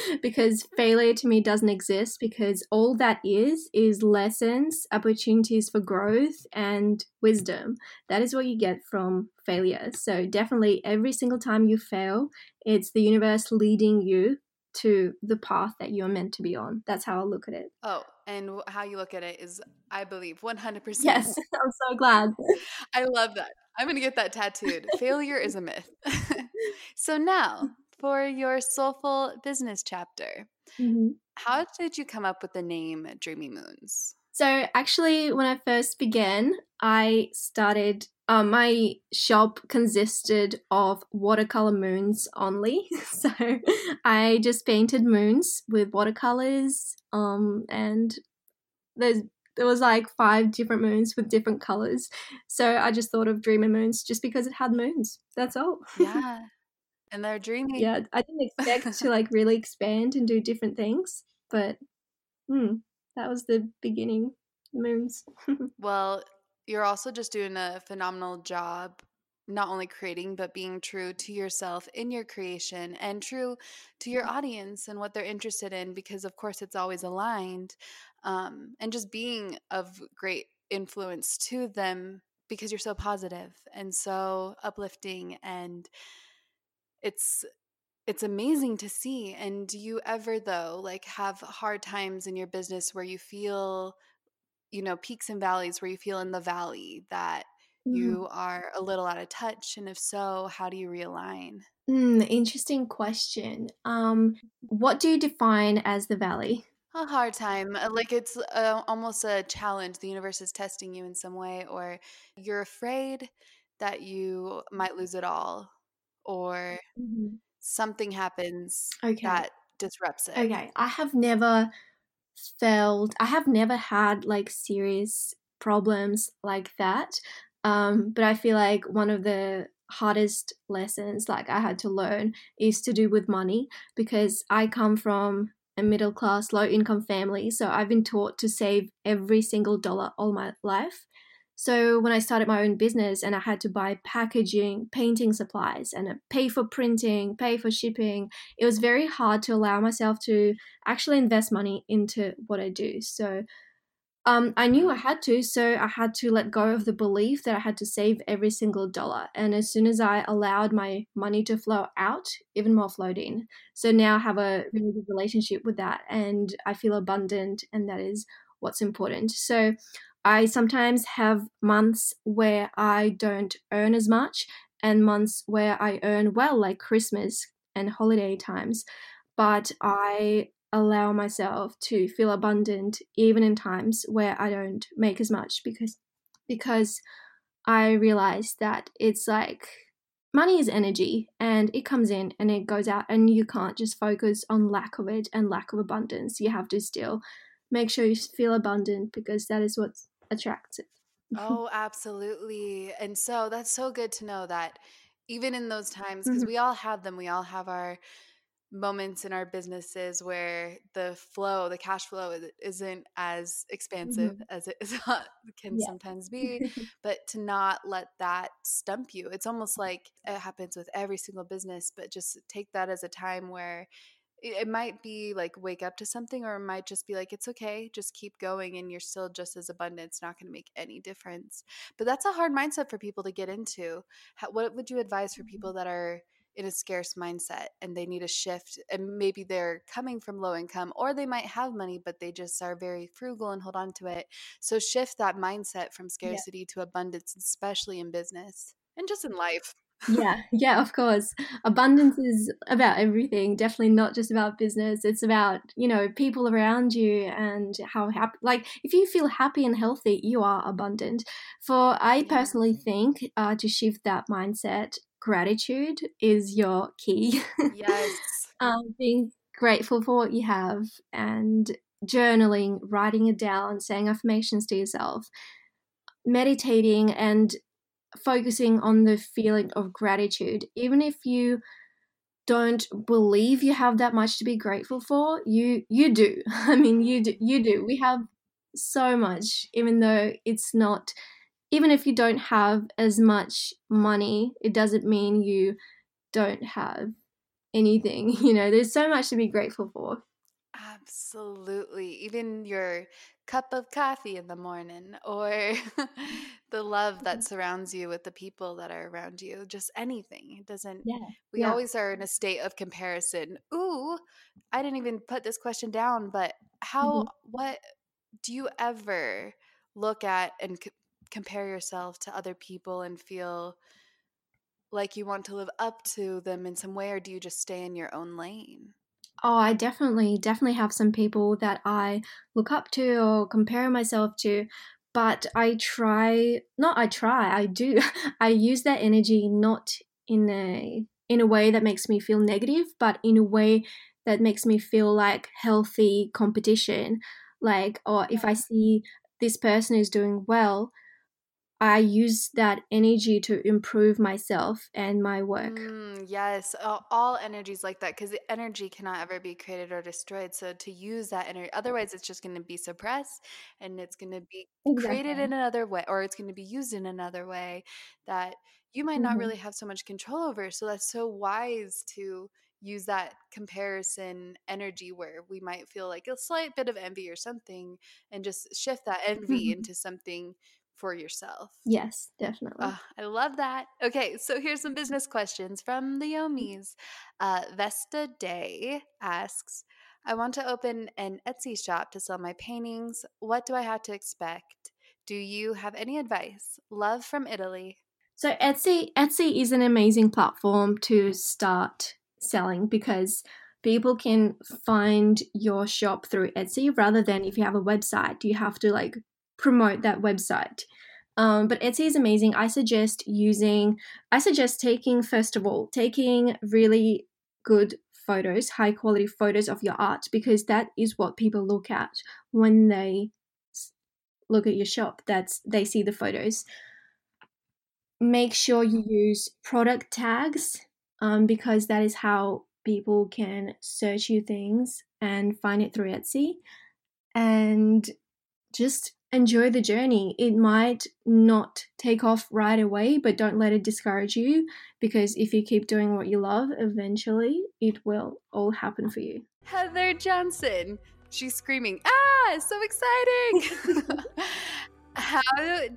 [SPEAKER 2] because failure to me doesn't exist because all that is is lessons, opportunities for growth and wisdom. That is what you get from failure. So definitely every single time you fail, it's the universe leading you to the path that you're meant to be on. That's how I look at it.
[SPEAKER 1] Oh, and how you look at it is, I believe, 100%.
[SPEAKER 2] Yes, I'm so glad.
[SPEAKER 1] I love that. I'm going to get that tattooed. Failure is a myth. so now, for your soulful business chapter. Mm-hmm. How did you come up with the name DreamyMoons?
[SPEAKER 2] So, actually, when I first began, I started. Um, my shop consisted of watercolor moons only. So, I just painted moons with watercolors. Um, and there's there was like five different moons with different colors. So I just thought of DreamyMoons just because it had moons. That's all.
[SPEAKER 1] Yeah. And they're dreaming.
[SPEAKER 2] Yeah, I didn't expect to like really expand and do different things, but hmm, that was the beginning. Moons.
[SPEAKER 1] well, you're also just doing a phenomenal job not only creating but being true to yourself in your creation and true to your audience and what they're interested in because of course it's always aligned um, and just being of great influence to them because you're so positive and so uplifting and it's it's amazing to see and do you ever though like have hard times in your business where you feel you know peaks and valleys where you feel in the valley that
[SPEAKER 2] Mm.
[SPEAKER 1] you are a little out of touch and if so how do you realign
[SPEAKER 2] Mm, interesting question. Um, what do you define as the valley?
[SPEAKER 1] a hard time uh, like it's uh, almost a challenge the universe is testing you in some way or you're afraid that you might lose it all or
[SPEAKER 2] Mhm.
[SPEAKER 1] something happens
[SPEAKER 2] Okay.
[SPEAKER 1] that disrupts it
[SPEAKER 2] Okay, I have never felt, I have never had like serious problems like that. Um, but I feel like one of the hardest lessons like I had to learn is to do with money because I come from a middle class, low income family. So I've been taught to save every single dollar all my life. So when I started my own business and I had to buy packaging, painting supplies, and uh, pay for printing, pay for shipping, it was very hard to allow myself to actually invest money into what I do. So um, I knew I had to, so I had to let go of the belief that I had to save every single dollar. And as soon as I allowed my money to flow out, even more flowed in. So now I have a really good relationship with that, and I feel abundant, and that is what's important. So I sometimes have months where I don't earn as much, and months where I earn well, like Christmas and holiday times. But I allow myself to feel abundant even in times where I don't make as much because because I realize that it's like money is energy and it comes in and it goes out and you can't just focus on lack of it and lack of abundance. You have to still make sure you feel abundant because that is what attracts it.
[SPEAKER 1] oh absolutely and so that's so good to know that even in those times because
[SPEAKER 2] Mhm.
[SPEAKER 1] we all have them we all have our moments in our businesses where the flow the cash flow is- isn't as expansive as it is, can
[SPEAKER 2] Yeah.
[SPEAKER 1] sometimes be but to not let that stump you it's almost like it happens with every single business but just take that as a time where it might be like wake up to something or it might just be like it's okay just keep going and you're still just as abundant it's not going to make any difference. But that's a hard mindset for people to get into. How, what would you advise for people mm-hmm. that are in a scarce mindset and they need a shift and maybe they're coming from low income or they might have money but they just are very frugal and hold on to it? So shift that mindset from scarcity to abundance especially in business and just in mm-hmm. life
[SPEAKER 2] yeah, yeah, of course. Abundance is about everything, definitely not just about business. It's about, you know, people around you and how happy, like, if you feel happy and healthy, you are abundant. For I personally think uh, to shift that mindset, gratitude is your key.
[SPEAKER 1] yes
[SPEAKER 2] um, being grateful for what you have and journaling, writing it down, saying affirmations to yourself, meditating and focusing on the feeling of gratitude. Even if you don't believe you have that much to be grateful for, you you do. I mean, you do, you do. We have so much, even though it's not. Even if you don't have as much money, it doesn't mean you don't have anything. You know, there's so much to be grateful for.
[SPEAKER 1] Absolutely. Even your cup of coffee in the morning or the love that surrounds you with the people that are around you, just anything. It doesn't,
[SPEAKER 2] Yeah.
[SPEAKER 1] we
[SPEAKER 2] yeah.
[SPEAKER 1] always are in a state of comparison. Ooh, I didn't even put this question down, but how,
[SPEAKER 2] Mhm.
[SPEAKER 1] what do you ever look at and c- compare yourself to other people and feel like you want to live up to them in some way, or do you just stay in your own lane?
[SPEAKER 2] Oh, I definitely, definitely have some people that I look up to or compare myself to, but I try, not I try, I do. I use that energy not in a in a way that makes me feel negative, but in a way that makes me feel like healthy competition. Like, or if I see this person is doing well, I use that energy to improve myself and my work.
[SPEAKER 1] Mm, yes, all, all energies like that because energy cannot ever be created or destroyed. So to use that energy, otherwise it's just going to be suppressed and it's going to be created in another way or it's going to be used in another way that you might not
[SPEAKER 2] hmm
[SPEAKER 1] really have so much control over. So that's so wise to use that comparison energy where we might feel like a slight bit of envy or something and just shift that envy
[SPEAKER 2] hmm
[SPEAKER 1] into something for yourself.
[SPEAKER 2] Yes, definitely.
[SPEAKER 1] Oh, I love that. Okay, so here's some business questions from the Yomis. Uh, Vesta Day asks, I want to open an Etsy shop to sell my paintings. What do I have to expect? Do you have any advice? Love from Italy.
[SPEAKER 2] So Etsy Etsy is an amazing platform to start selling because people can find your shop through Etsy rather than if you have a website, you have to like promote that website. Um, but Etsy is amazing. I suggest using, I suggest taking, first of all, taking really good photos, high quality photos of your art, because that is what people look at when they look at your shop. That's, they see the photos. Make sure you use product tags um, because that is how people can search you things and find it through Etsy. And just enjoy the journey. It might not take off right away, but don't let it discourage you because if you keep doing what you love, eventually it will all happen for you.
[SPEAKER 1] Heather Johnson, she's screaming, Ah, so exciting! How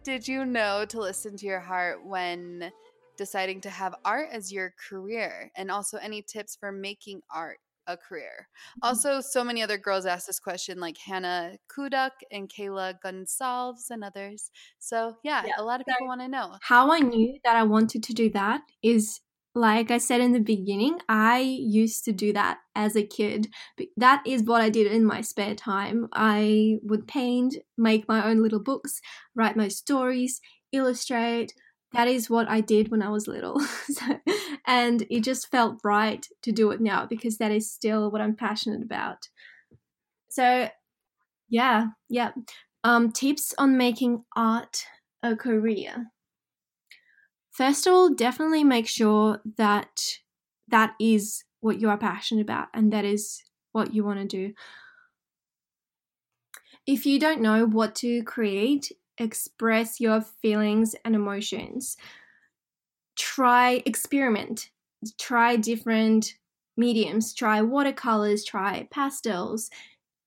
[SPEAKER 1] did you know to listen to your heart when deciding to have art as your career? And also, any tips for making art a career. Mm-hmm. Also, so many other girls asked this question, like Hannah Kuduk and Kayla Gonsalves and others. So, yeah, yeah. a lot of people want to know.
[SPEAKER 2] How I knew that I wanted to do that is like I said in the beginning, I used to do that as a kid. That is what I did in my spare time. I would paint, make my own little books, write my stories, illustrate, that is what I did when I was little. so, and it just felt right to do it now because that is still what I'm passionate about. So, yeah, yeah. Um, tips on making art a career. First of all, definitely make sure that that is what you are passionate about and that is what you want to do. If you don't know what to create, express your feelings and emotions. Try experiment. Try different mediums. Try watercolors, try pastels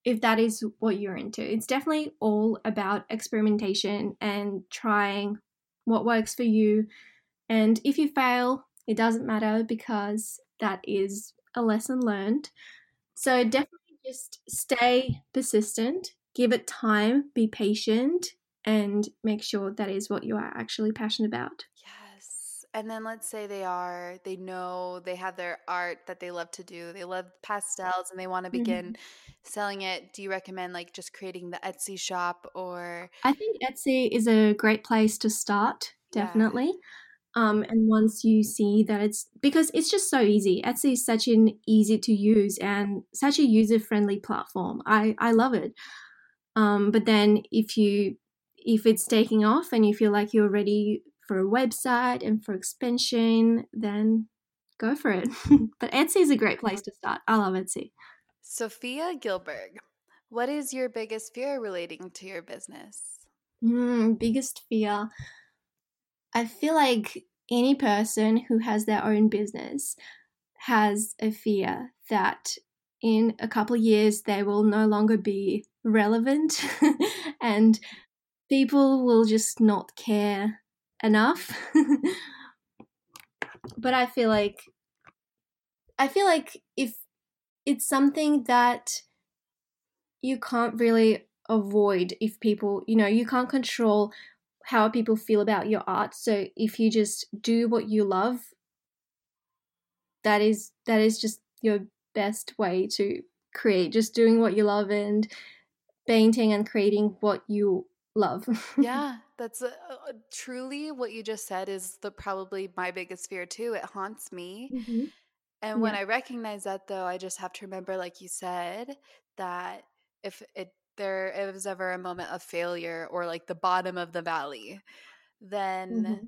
[SPEAKER 2] if that is what you're into. It's definitely all about experimentation and trying what works for you. And if you fail, it doesn't matter because that is a lesson learned. So definitely just stay persistent, give it time, be patient, and make sure that is what you are actually passionate about.
[SPEAKER 1] Yes. And then let's say they are, they know they have their art that they love to do. They love pastels and they want to begin mm-hmm. selling it. Do you recommend like just creating the Etsy shop or?
[SPEAKER 2] I think Etsy is a great place to start, definitely. Yeah. Um, and once you see that it's because it's just so easy. Etsy is such an easy to use and such a user friendly platform. I, I love it. Um, but then if you if it's taking off and you feel like you're ready for a website and for expansion, then go for it. but Etsy is a great place to start. I love Etsy.
[SPEAKER 1] Sophia Gilberg, what is your biggest fear relating to your business?
[SPEAKER 2] Mm, biggest fear. I feel like any person who has their own business has a fear that in a couple of years they will no longer be relevant and people will just not care enough. but I feel like I feel like if it's something that you can't really avoid if people, you know, you can't control how people feel about your art. So if you just do what you love, that is that is just your best way to create just doing what you love and painting and creating what you love.
[SPEAKER 1] yeah, that's uh, uh, truly what you just said is the probably my biggest fear too. It haunts me. Mm-hmm. And when. I recognize that though, I just have to remember like you said that if it there is ever a moment of failure or like the bottom of the valley, then mm-hmm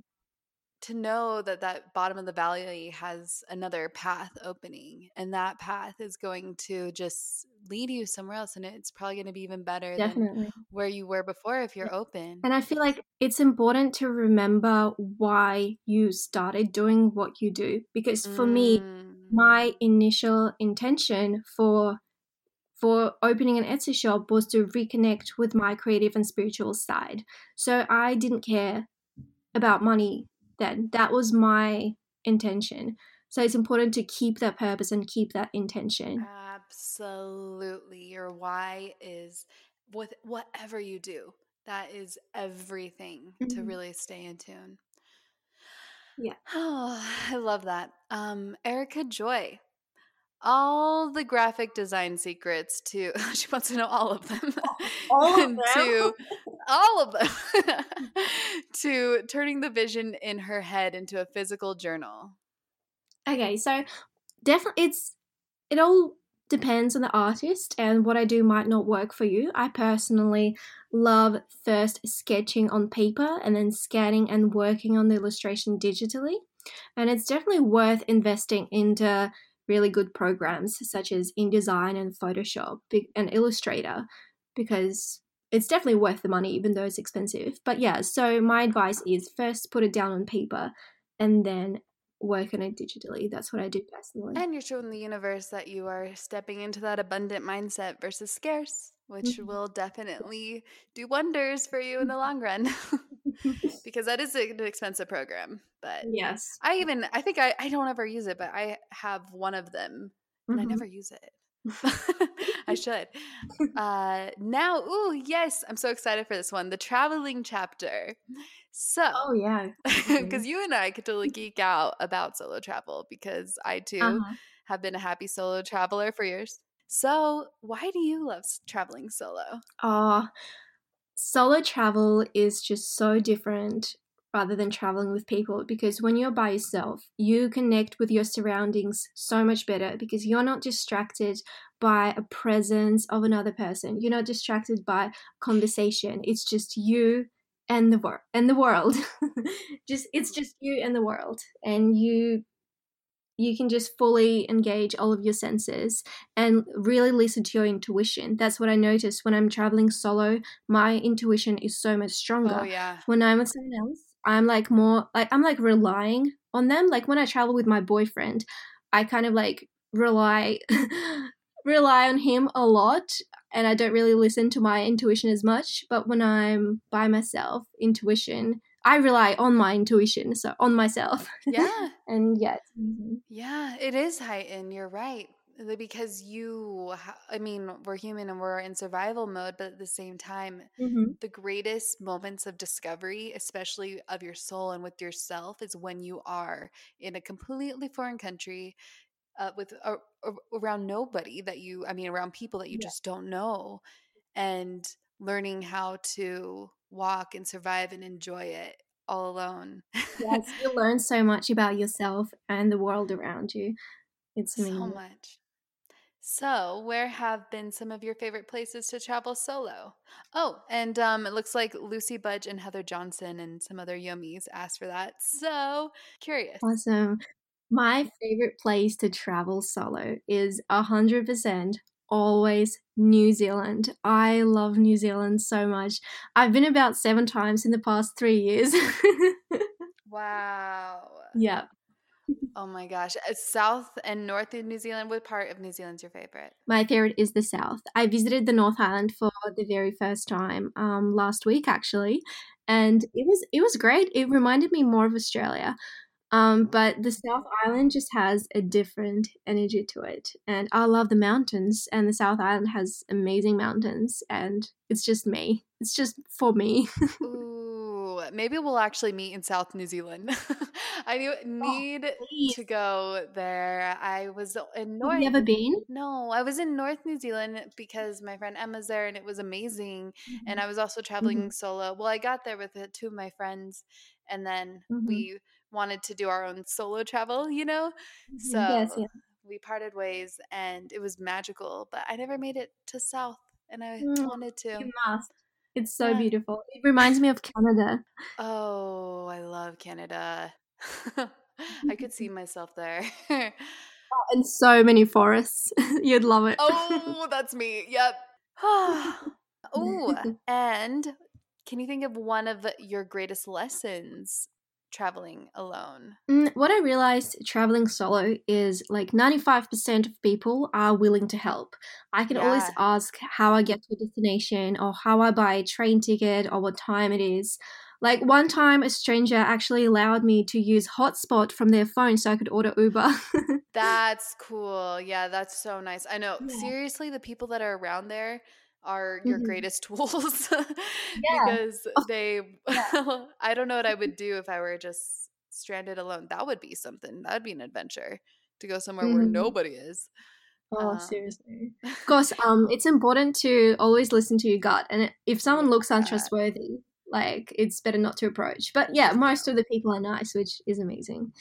[SPEAKER 1] to know that that bottom of the valley has another path opening and that path is going to just lead you somewhere else and it's probably going to be even better Definitely. than where you were before if you're open
[SPEAKER 2] and i feel like it's important to remember why you started doing what you do because for mm. me my mm. initial intention for for opening an Etsy shop was to reconnect with my creative and spiritual side. So I didn't care about money then. That was my intention. So it's important to keep that purpose and keep that intention.
[SPEAKER 1] Absolutely. Your why is with whatever you do. That is everything mm-hmm. to really stay in tune.
[SPEAKER 2] Yeah.
[SPEAKER 1] Oh, I love that. Um, Erica Joy, all the graphic design secrets to she wants to know all of them.
[SPEAKER 2] All of them.
[SPEAKER 1] to all of them. to turning the vision in her head into a physical journal.
[SPEAKER 2] Okay, so definitely it's it all depends on the artist and what I do might not work for you. I personally love first sketching on paper and then scanning and working on the illustration digitally. And it's definitely worth investing into really good programs such as InDesign and Photoshop and Illustrator because it's definitely worth the money even though it's expensive. But yeah, so my advice is first put it down on paper and then work on it digitally. That's what I do personally.
[SPEAKER 1] And you're showing the universe that you are stepping into that abundant mindset versus scarce, which mm-hmm. will definitely do wonders for you in the long run. because that is an expensive program. But
[SPEAKER 2] yes.
[SPEAKER 1] I even I think I, I don't ever use it, but I have one of them and mm-hmm. I never use it. I should. Uh, now, ooh, yes, I'm so excited for this one. The traveling chapter. So,
[SPEAKER 2] oh yeah,
[SPEAKER 1] because you and I could totally geek out about solo travel because I too uh-huh. have been a happy solo traveler for years. So, why do you love traveling solo?
[SPEAKER 2] Ah, uh, solo travel is just so different rather than traveling with people because when you're by yourself, you connect with your surroundings so much better because you're not distracted by a presence of another person. You're not distracted by conversation. It's just you and the world and the world. just it's just you and the world and you you can just fully engage all of your senses and really listen to your intuition. That's what I notice when I'm traveling solo. My intuition is so much stronger.
[SPEAKER 1] Oh, yeah.
[SPEAKER 2] When I'm with someone else, I'm like more like I'm like relying on them. Like when I travel with my boyfriend, I kind of like rely rely on him a lot and I don't really listen to my intuition as much. But when I'm by myself, intuition, I rely on my intuition, so on myself.
[SPEAKER 1] Yeah.
[SPEAKER 2] and yeah.
[SPEAKER 1] Yeah, it is heightened. You're right because you i mean we're human and we're in survival mode but at the same time mm-hmm. the greatest moments of discovery especially of your soul and with yourself is when you are in a completely foreign country uh, with uh, around nobody that you i mean around people that you yeah. just don't know and learning how to walk and survive and enjoy it all alone
[SPEAKER 2] yes you learn so much about yourself and the world around you it's
[SPEAKER 1] amazing. so much so, where have been some of your favorite places to travel solo? Oh, and um, it looks like Lucy Budge and Heather Johnson and some other yummies asked for that. So, curious.
[SPEAKER 2] Awesome. My favorite place to travel solo is 100% always New Zealand. I love New Zealand so much. I've been about seven times in the past three years.
[SPEAKER 1] wow.
[SPEAKER 2] Yeah.
[SPEAKER 1] Oh my gosh. Uh, South and North of New Zealand. What part of New Zealand's your favorite?
[SPEAKER 2] My favorite is the South. I visited the North Island for the very first time um, last week, actually, and it was it was great. It reminded me more of Australia. Um, but the South Island just has a different energy to it. And I love the mountains, and the South Island has amazing mountains, and it's just me. It's just for me.
[SPEAKER 1] Ooh, maybe we'll actually meet in South New Zealand. I oh, need oh, to go there. I was in North.
[SPEAKER 2] Have you ever been?
[SPEAKER 1] No, I was in North New Zealand because my friend Emma's there, and it was amazing. Mm-hmm. And I was also traveling mm-hmm. solo. Well, I got there with two of my friends, and then mm-hmm. we wanted to do our own solo travel, you know? Mm-hmm. So yes, we parted ways and it was magical, but I never made it to South and I mm, wanted to.
[SPEAKER 2] You must. It's so yeah. beautiful. It reminds me of Canada.
[SPEAKER 1] Oh, I love Canada. I could see myself there.
[SPEAKER 2] oh, and so many forests. You'd love it.
[SPEAKER 1] Oh, that's me. Yep. oh, and can you think of one of your greatest lessons traveling alone?
[SPEAKER 2] Mm, what I realized traveling solo is like 95% of people are willing to help. I can always ask how I get to a destination or how I buy a train ticket or what time it is. Like one time, a stranger actually allowed me to use hotspot from their phone so I could order Uber.
[SPEAKER 1] That's cool. Yeah, that's so nice. I know.
[SPEAKER 2] Yeah.
[SPEAKER 1] Seriously, the people that are around there are your
[SPEAKER 2] Mhm.
[SPEAKER 1] greatest tools because
[SPEAKER 2] Oh,
[SPEAKER 1] they I don't know what I would do if I were just stranded alone. That would be something. That would be an adventure to go somewhere where
[SPEAKER 2] Mhm.
[SPEAKER 1] nobody is.
[SPEAKER 2] Oh,
[SPEAKER 1] Um,
[SPEAKER 2] seriously. Of course, um, it's important to always listen to your gut, and if someone looks untrustworthy, like it's better not to approach. But yeah, most of the people are nice, which is amazing.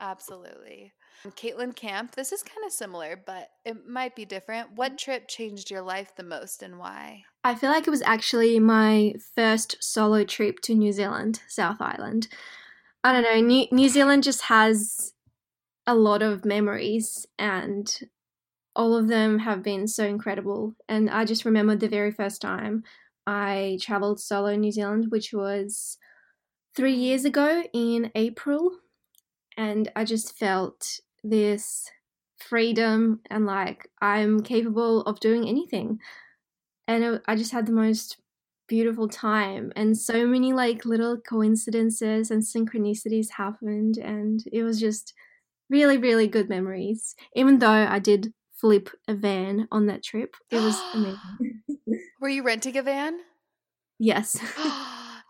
[SPEAKER 1] Absolutely. Caitlin Camp, this is kind of similar, but it might be different. What mm-hmm. trip changed your life the most and why?
[SPEAKER 2] I feel like it was actually my first solo trip to New Zealand, South Island. I don't know, New, New Zealand just has a lot of memories, and all of them have been so incredible. And I just remember the very first time I traveled solo in New Zealand, which was three years ago in April. And I just felt this freedom and like I'm capable of doing anything. And it, I just had the most beautiful time and so many like little coincidences and synchronicities happened and it was just really really good memories even though i did flip a van on that trip it was amazing
[SPEAKER 1] Were you renting a van?
[SPEAKER 2] yes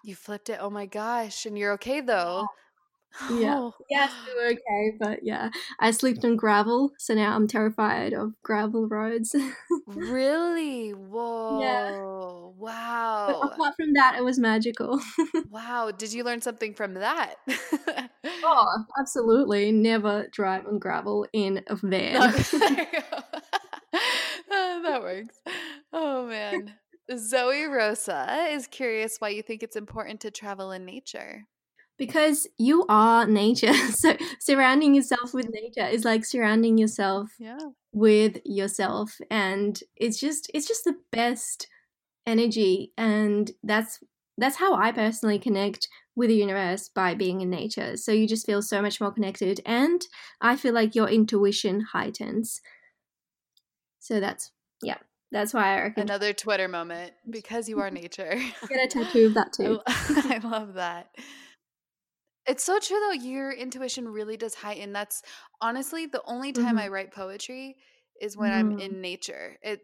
[SPEAKER 1] you flipped it. Oh my gosh. And you're okay though.
[SPEAKER 2] Yeah.
[SPEAKER 1] Oh.
[SPEAKER 2] yes we were okay but yeah i slept on gravel so now i'm terrified of gravel roads
[SPEAKER 1] Really? Whoa.
[SPEAKER 2] but
[SPEAKER 1] Wow.
[SPEAKER 2] apart from that it was magical
[SPEAKER 1] Wow. Did you learn something from that?
[SPEAKER 2] oh absolutely never drive on gravel in a van
[SPEAKER 1] No, there you go. Ah, that works. Oh man. Zoe Rosa is curious why you think it's important to travel in nature.
[SPEAKER 2] Because you are nature so surrounding yourself with nature is like surrounding yourself
[SPEAKER 1] Yeah.
[SPEAKER 2] with yourself and it's just it's just the best energy and that's that's how i personally connect with the universe by being in nature so you just feel so much more connected and i feel like your intuition heightens so that's yeah that's why i reckon
[SPEAKER 1] Another Twitter moment because you are nature.
[SPEAKER 2] get a tattoo of that too
[SPEAKER 1] I love that. It's so true though. Your intuition really does heighten. That's honestly the only time
[SPEAKER 2] Mhm.
[SPEAKER 1] I write poetry is when I'm
[SPEAKER 2] Mm.
[SPEAKER 1] in nature. It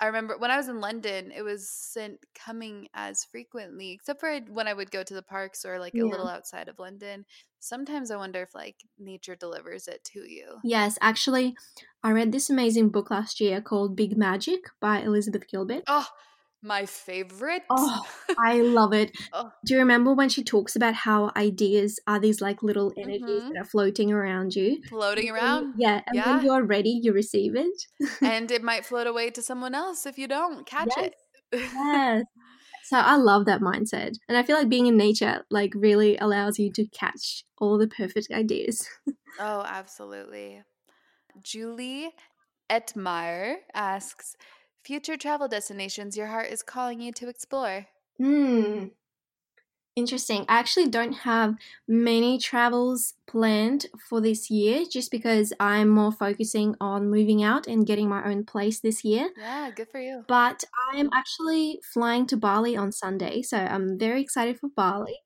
[SPEAKER 1] I remember when I was in London, it wasn't coming as frequently, except for when I would go to the parks or like a little outside of London. Sometimes I wonder if like nature delivers it to you.
[SPEAKER 2] Yes, actually, I read this amazing book last year called Big Magic by Elizabeth Gilbert.
[SPEAKER 1] Oh, my favorite.
[SPEAKER 2] Oh, I love it.
[SPEAKER 1] Oh.
[SPEAKER 2] Do you remember when she talks about how ideas are these like little energies
[SPEAKER 1] Mhm.
[SPEAKER 2] that are floating around you?
[SPEAKER 1] Floating
[SPEAKER 2] And
[SPEAKER 1] around.
[SPEAKER 2] Yeah, and
[SPEAKER 1] Yeah.
[SPEAKER 2] when you're ready, you receive it.
[SPEAKER 1] and it might float away to someone else if you don't catch
[SPEAKER 2] Yes.
[SPEAKER 1] it.
[SPEAKER 2] yes. So I love that mindset. And I feel like being in nature like really allows you to catch all the perfect ideas.
[SPEAKER 1] Oh, absolutely. Julie Etmeyer asks Future travel destinations your heart is calling you to explore.
[SPEAKER 2] Hmm. Interesting. I actually don't have many travels planned for this year just because I'm more focusing on moving out and getting my own place this year.
[SPEAKER 1] Yeah, good for you.
[SPEAKER 2] But I am actually flying to Bali on Sunday, so I'm very excited for Bali.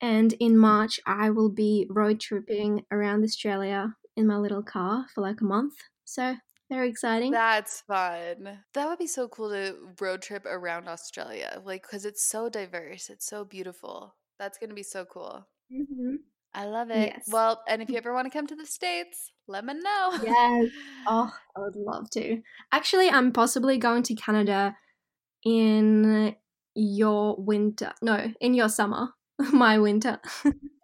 [SPEAKER 2] And in March, I will be road tripping around Australia in my little car for like a month. So, very exciting.
[SPEAKER 1] That's fun. That would be so cool to road trip around Australia, like, because it's so diverse. It's so beautiful. That's going to be so cool.
[SPEAKER 2] Mhm.
[SPEAKER 1] I love it.
[SPEAKER 2] Yes.
[SPEAKER 1] Well, and if you ever want to come to the States, let me know.
[SPEAKER 2] Yes. Oh, I would love to. Actually, I'm possibly going to Canada in your winter. No, in your summer. My winter.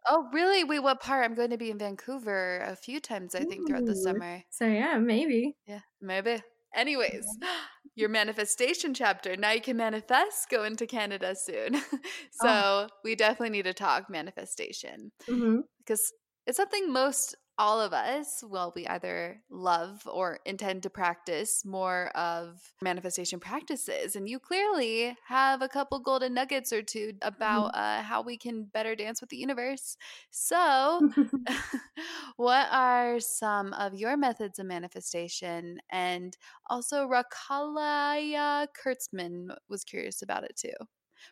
[SPEAKER 1] Oh, really? Wait, what part? I'm going to be in Vancouver a few times, I think, throughout the summer.
[SPEAKER 2] So, yeah, maybe.
[SPEAKER 1] Yeah, maybe. Anyways, your manifestation chapter. Now you can manifest going to Canada soon. so
[SPEAKER 2] Oh.
[SPEAKER 1] we definitely need to talk manifestation
[SPEAKER 2] hmm
[SPEAKER 1] because it's something most all of us, well, we either love or intend to practice more of manifestation practices. And you clearly have a couple golden nuggets or two about
[SPEAKER 2] Mm-hmm.
[SPEAKER 1] uh, how we can better dance with the universe. So, what are some of your methods of manifestation? And also, Rakalaya Kurtzman was curious about it too.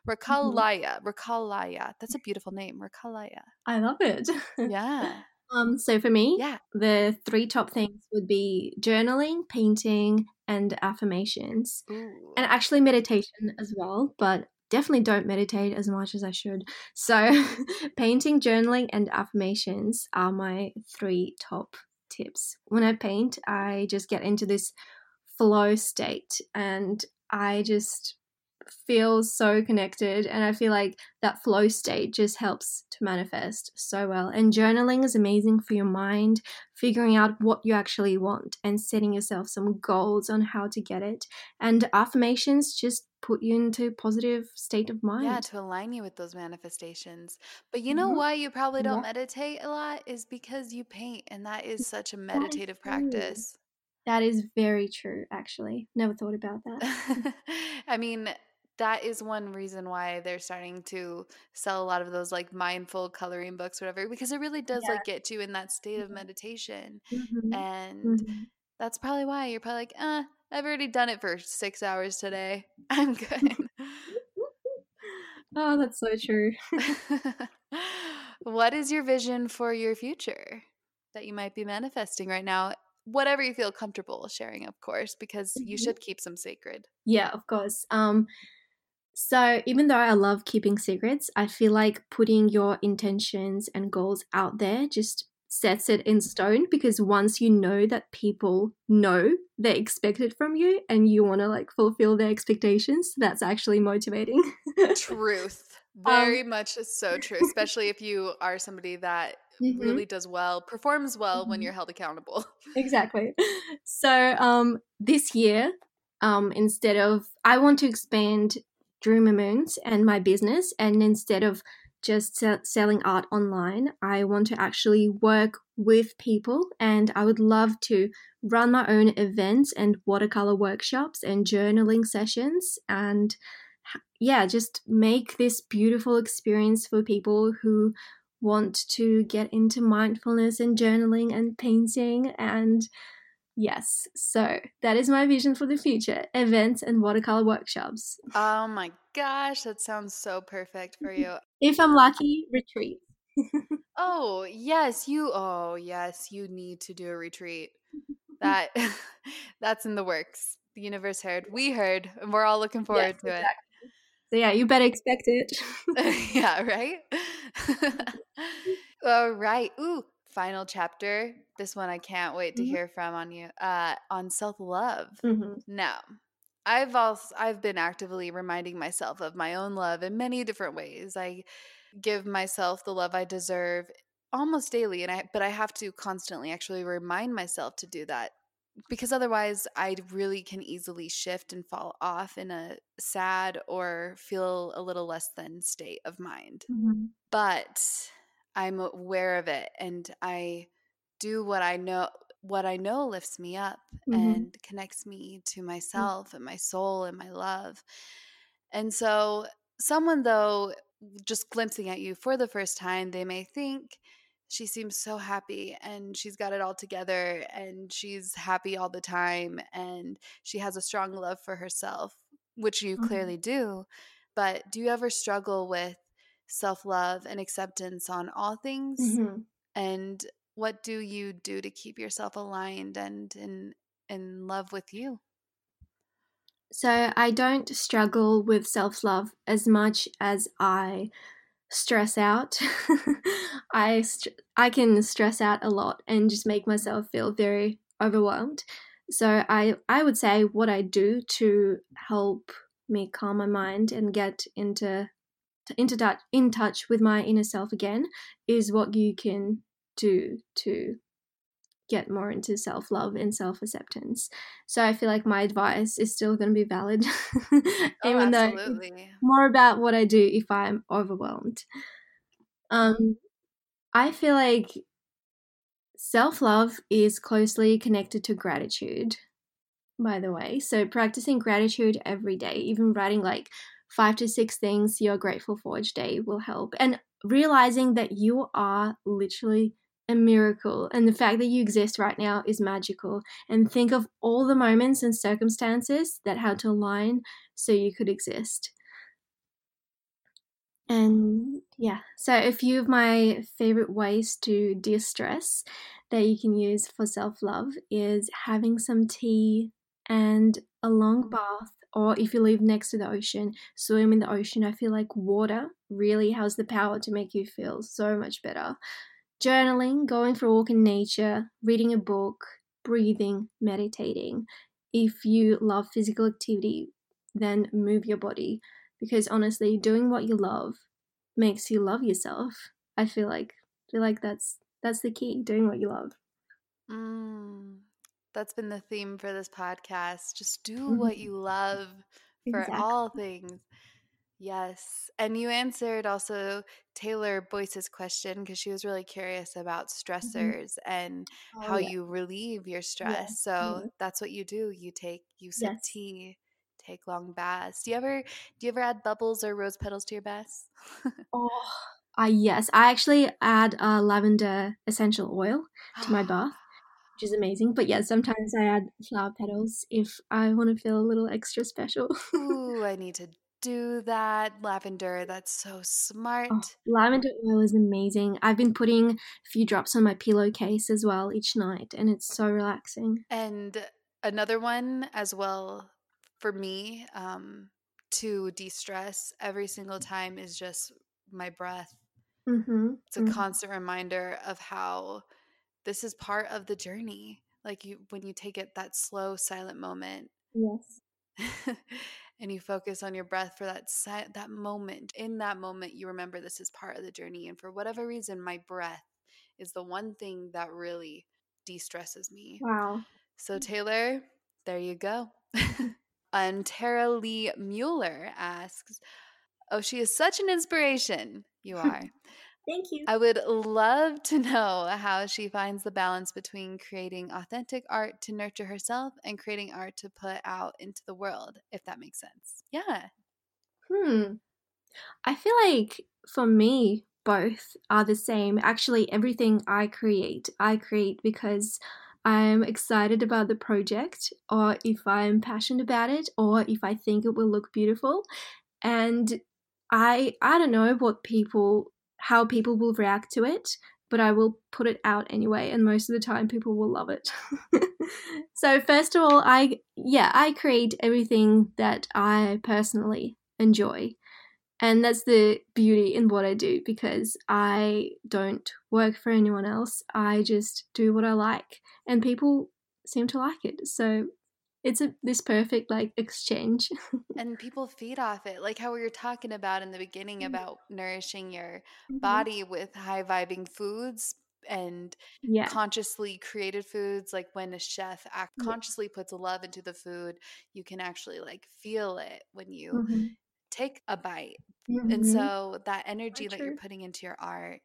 [SPEAKER 1] Rakalaya, Rakalaya. That's a beautiful name, Rakalaya.
[SPEAKER 2] I love it.
[SPEAKER 1] Yeah.
[SPEAKER 2] Um, so for me,
[SPEAKER 1] Yeah.
[SPEAKER 2] the three top things would be journaling, painting, and affirmations,
[SPEAKER 1] Ooh.
[SPEAKER 2] and actually meditation as well. But definitely don't meditate as much as I should. So, painting, journaling, and affirmations are my three top tips. When I paint, I just get into this flow state and I just feel so connected and I feel like that flow state just helps to manifest so well. And journaling is amazing for your mind, figuring out what you actually want and setting yourself some goals on how to get it. And affirmations just put you into positive state of mind.
[SPEAKER 1] Yeah, to align you with those manifestations. But you know
[SPEAKER 2] Mhm.
[SPEAKER 1] why you probably don't
[SPEAKER 2] Yeah.
[SPEAKER 1] meditate a lot is because you paint, and that is such a meditative practice.
[SPEAKER 2] That is very true, actually. Never thought about that.
[SPEAKER 1] I mean, that is one reason why they're starting to sell a lot of those like mindful coloring books whatever because it really does
[SPEAKER 2] Yeah.
[SPEAKER 1] like get you in that state of
[SPEAKER 2] Mhm.
[SPEAKER 1] meditation.
[SPEAKER 2] Mhm.
[SPEAKER 1] And
[SPEAKER 2] Mhm.
[SPEAKER 1] that's probably why you're probably like, uh, I've already done it for six hours today. I'm good.
[SPEAKER 2] oh, that's so true.
[SPEAKER 1] what is your vision for your future that you might be manifesting right now? Whatever you feel comfortable sharing, of course, because you
[SPEAKER 2] Mhm.
[SPEAKER 1] should keep some sacred.
[SPEAKER 2] Yeah, of course. Um, so even though I love keeping secrets, I feel like putting your intentions and goals out there just sets it in stone because once you know that people know they expect it from you and you want to like fulfill their expectations, that's actually motivating.
[SPEAKER 1] Truth.
[SPEAKER 2] Um,
[SPEAKER 1] Very much so true, especially if you are somebody that
[SPEAKER 2] Mhm.
[SPEAKER 1] really does well, performs well when
[SPEAKER 2] Mhm.
[SPEAKER 1] you're held accountable.
[SPEAKER 2] exactly. So um this year, um instead of I want to expand DreamyMoons and my business and instead of just se- selling art online, I want to actually work with people and I would love to run my own events and watercolor workshops and journaling sessions and yeah, just make this beautiful experience for people who want to get into mindfulness and journaling and painting and yes so that is my vision for the future events and watercolor workshops
[SPEAKER 1] Oh my gosh, that sounds so perfect for you.
[SPEAKER 2] if i'm lucky retreat
[SPEAKER 1] Oh, yes, you oh, yes, you need to do a retreat. That that's in the works. The universe heard. We heard, and we're all looking forward
[SPEAKER 2] Yes,
[SPEAKER 1] to it.
[SPEAKER 2] so yeah you better expect it
[SPEAKER 1] yeah, right? All right. Ooh, final chapter. This one I can't wait to
[SPEAKER 2] Mhm.
[SPEAKER 1] hear from on you. Uh on self-love.
[SPEAKER 2] Mhm.
[SPEAKER 1] Now, I've also I've been actively reminding myself of my own love in many different ways. I give myself the love I deserve almost daily and I but I have to constantly actually remind myself to do that because otherwise I really can easily shift and fall off in a sad or feel a little less than state of mind.
[SPEAKER 2] Mhm.
[SPEAKER 1] But I'm aware of it and I do what I know what I know lifts me up
[SPEAKER 2] Mhm.
[SPEAKER 1] and connects me to myself and my soul and my love. And so, someone though, just glimpsing at you for the first time, they may think she seems so happy and she's got it all together and she's happy all the time and she has a strong love for herself, which you
[SPEAKER 2] Mhm.
[SPEAKER 1] clearly do. But do you ever struggle with self love and acceptance on all things?
[SPEAKER 2] Mhm.
[SPEAKER 1] And what do you do to keep yourself aligned and in in love with you?
[SPEAKER 2] So I don't struggle with self love as much as I stress out. I st- I can stress out a lot and just make myself feel very overwhelmed. So I I would say what I do to help me calm my mind and get into into touch in touch with my inner self again is what you can do to get more into self love and self acceptance. So I feel like my advice is still going to be valid,
[SPEAKER 1] Oh,
[SPEAKER 2] even though more about what I do if I'm overwhelmed. Um, I feel like self love is closely connected to gratitude, by the way. So, practicing gratitude every day, even writing like five to six things you're grateful for each day will help. And realizing that you are literally a miracle and the fact that you exist right now is magical. And think of all the moments and circumstances that had to align so you could exist. And yeah, so a few of my favorite ways to de stress that you can use for self love is having some tea and a long mm. bath, or if you live next to the ocean, swim in the ocean. I feel like water really has the power to make you feel so much better. Journaling, going for a walk in nature, reading a book, breathing, meditating. If you love physical activity, then move your body because honestly, doing what you love makes you love yourself. I feel like feel like that's that's the key, doing what you love.
[SPEAKER 1] Mm, that's been the theme for this podcast. Just do what you love for exactly. all things. Yes. And you answered also Taylor Boyce's question because she was really curious about mm-hmm. stressors mm-hmm. and oh, how yeah. you relieve your stress. So mm-hmm. that's what you do. You take you sip yes. tea, take long baths. Do you ever do you ever add bubbles or rose petals to your baths?
[SPEAKER 2] oh, uh, yes. I actually add uh, lavender essential oil to my bath which is amazing. But yeah, sometimes I add flower petals if I want to feel a little extra special.
[SPEAKER 1] Ooh, I need to do that. Lavender, that's so smart. Oh,
[SPEAKER 2] lavender oil is amazing. I've been putting a few drops on my pillowcase as well each night, and it's so relaxing.
[SPEAKER 1] And another one as well for me um, to de stress every single time is just my breath.
[SPEAKER 2] Mm-hmm.
[SPEAKER 1] It's a mm-hmm. constant reminder of how this is part of the journey. Like you, when you take it that slow, silent moment.
[SPEAKER 2] Yes.
[SPEAKER 1] and you focus on your breath for that si- that moment. In that moment, you remember this is part of the journey. And for whatever reason, my breath is the one thing that really de stresses me.
[SPEAKER 2] Wow.
[SPEAKER 1] So, Taylor, there you go. and Tara Lee Mueller asks, Oh, she is such an inspiration. You are.
[SPEAKER 2] Thank you.
[SPEAKER 1] I would love to know how she finds the balance between creating authentic art to nurture herself and creating art to put out into the world, if that makes sense. Yeah.
[SPEAKER 2] Hmm. I feel like for me, both are the same. Actually, everything I create, I create because I'm excited about the project, or if I'm passionate about it, or if I think it will look beautiful. And I I don't know what people how people will react to it, but I will put it out anyway, and most of the time people will love it. so first of all, I yeah, I create everything that I personally enjoy. And that's the beauty in what I do because I don't work for anyone else. I just do what I like and people seem to like it. So it's a this perfect like exchange
[SPEAKER 1] and people feed off it like how we were talking about in the beginning mm-hmm. about nourishing your mm-hmm. body with high vibing foods and yeah. consciously created foods like when a chef act consciously puts love into the food you can actually like feel it when you mm-hmm. take a bite and mm-hmm. so that energy that you're putting into your art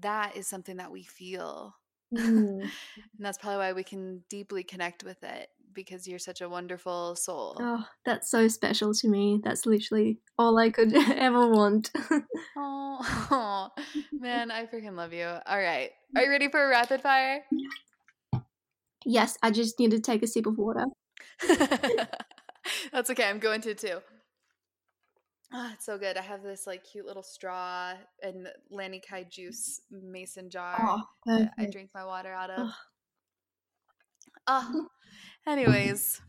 [SPEAKER 1] that is something that we feel mm. and that's probably why we can deeply connect with it because you're such a wonderful soul.
[SPEAKER 2] Oh, that's so special to me. That's literally all I could ever want.
[SPEAKER 1] oh, man, I freaking love you. All right. Are you ready for a rapid fire?
[SPEAKER 2] Yes, I just need to take a sip of water.
[SPEAKER 1] that's okay. I'm going to too. Oh, it's so good. I have this like cute little straw and Lanikai juice mason jar oh, I drink my water out of. Oh, Ah, anyways,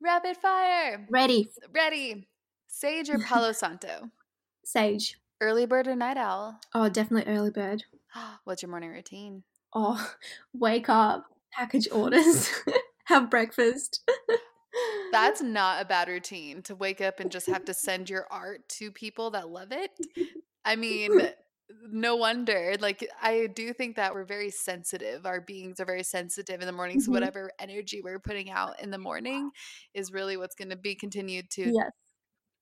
[SPEAKER 1] rapid fire.
[SPEAKER 2] Ready.
[SPEAKER 1] Ready. Sage or Palo Santo?
[SPEAKER 2] Sage.
[SPEAKER 1] Early bird or night owl?
[SPEAKER 2] Oh, definitely early bird.
[SPEAKER 1] Ah, what's your morning routine?
[SPEAKER 2] Oh, wake up, package orders, have breakfast.
[SPEAKER 1] That's not a bad routine to wake up and just have to send your art to people that love it. I mean, no wonder like i do think that we're very sensitive our beings are very sensitive in the morning mm-hmm. so whatever energy we're putting out in the morning is really what's going to be continued to
[SPEAKER 2] yes.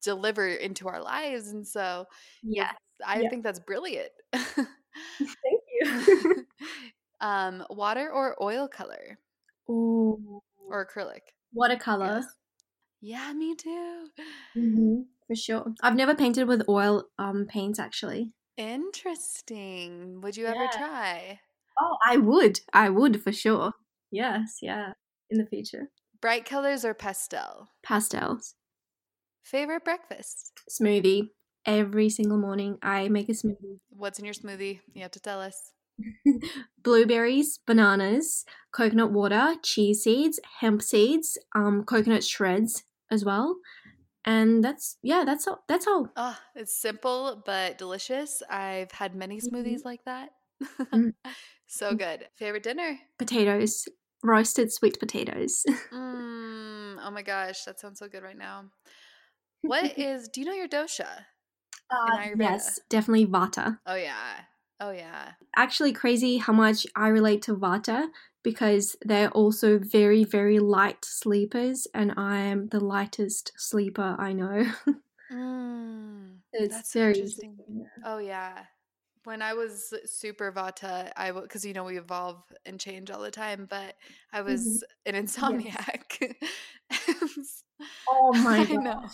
[SPEAKER 1] deliver into our lives and so yes i think that's brilliant
[SPEAKER 2] thank you
[SPEAKER 1] Um, water or oil color
[SPEAKER 2] Oh,
[SPEAKER 1] or acrylic?
[SPEAKER 2] watercolor.
[SPEAKER 1] Yes. Yeah, me too.
[SPEAKER 2] hmm for sure. I've never painted with oil um paints actually.
[SPEAKER 1] Interesting. Would you ever try?
[SPEAKER 2] Oh, I would. I would for sure. Yes, yeah. In the future.
[SPEAKER 1] Bright colors or pastel?
[SPEAKER 2] Pastels.
[SPEAKER 1] Favorite breakfast?
[SPEAKER 2] Smoothie. Every single morning I make a smoothie.
[SPEAKER 1] What's in your smoothie? You have to tell us.
[SPEAKER 2] Blueberries, bananas, coconut water, chia seeds, hemp seeds, um, coconut shreds as well. And that's yeah, that's all that's all.
[SPEAKER 1] Oh, it's simple but delicious. I've had many
[SPEAKER 2] Mhm.
[SPEAKER 1] smoothies like that.
[SPEAKER 2] Mm.
[SPEAKER 1] so good. Favorite dinner?
[SPEAKER 2] Potatoes. Roasted sweet potatoes.
[SPEAKER 1] Mm, oh my gosh, that sounds so good right now. What is, do you know your dosha?
[SPEAKER 2] Uh, yes, definitely Vata.
[SPEAKER 1] Oh, yeah. Oh, yeah.
[SPEAKER 2] Actually, crazy how much I relate to Vata because they're also very, very light sleepers, and I am the lightest sleeper I know.
[SPEAKER 1] Mm,
[SPEAKER 2] it's
[SPEAKER 1] that's
[SPEAKER 2] very
[SPEAKER 1] interesting. Oh, yeah. When I was super vata, I because you know we evolve and change all the time, but I was an insomniac.
[SPEAKER 2] Oh my
[SPEAKER 1] I know.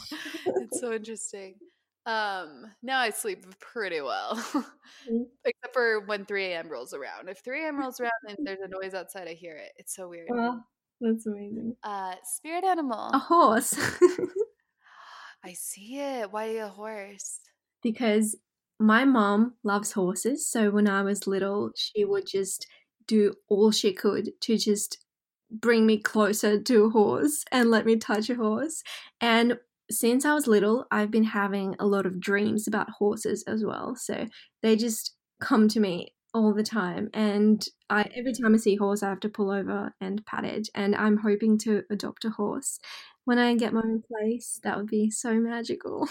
[SPEAKER 1] it's so interesting. Um, now I sleep pretty well,
[SPEAKER 2] Mm.
[SPEAKER 1] except for when 3 a.m. rolls around. If 3 a.m. rolls around and there's a noise outside, I hear it. It's so weird.
[SPEAKER 2] Oh, that's amazing.
[SPEAKER 1] Uh, spirit animal.
[SPEAKER 2] A horse.
[SPEAKER 1] I see it. Why a horse?
[SPEAKER 2] because my mom loves horses. So when I was little, she would just do all she could to just bring me closer to a horse and let me touch a horse. And since I was little, I've been having a lot of dreams about horses as well. So they just come to me all the time. And I every time I see a horse, I have to pull over and pat it. And I'm hoping to adopt a horse. When I get my own place, that would be so magical.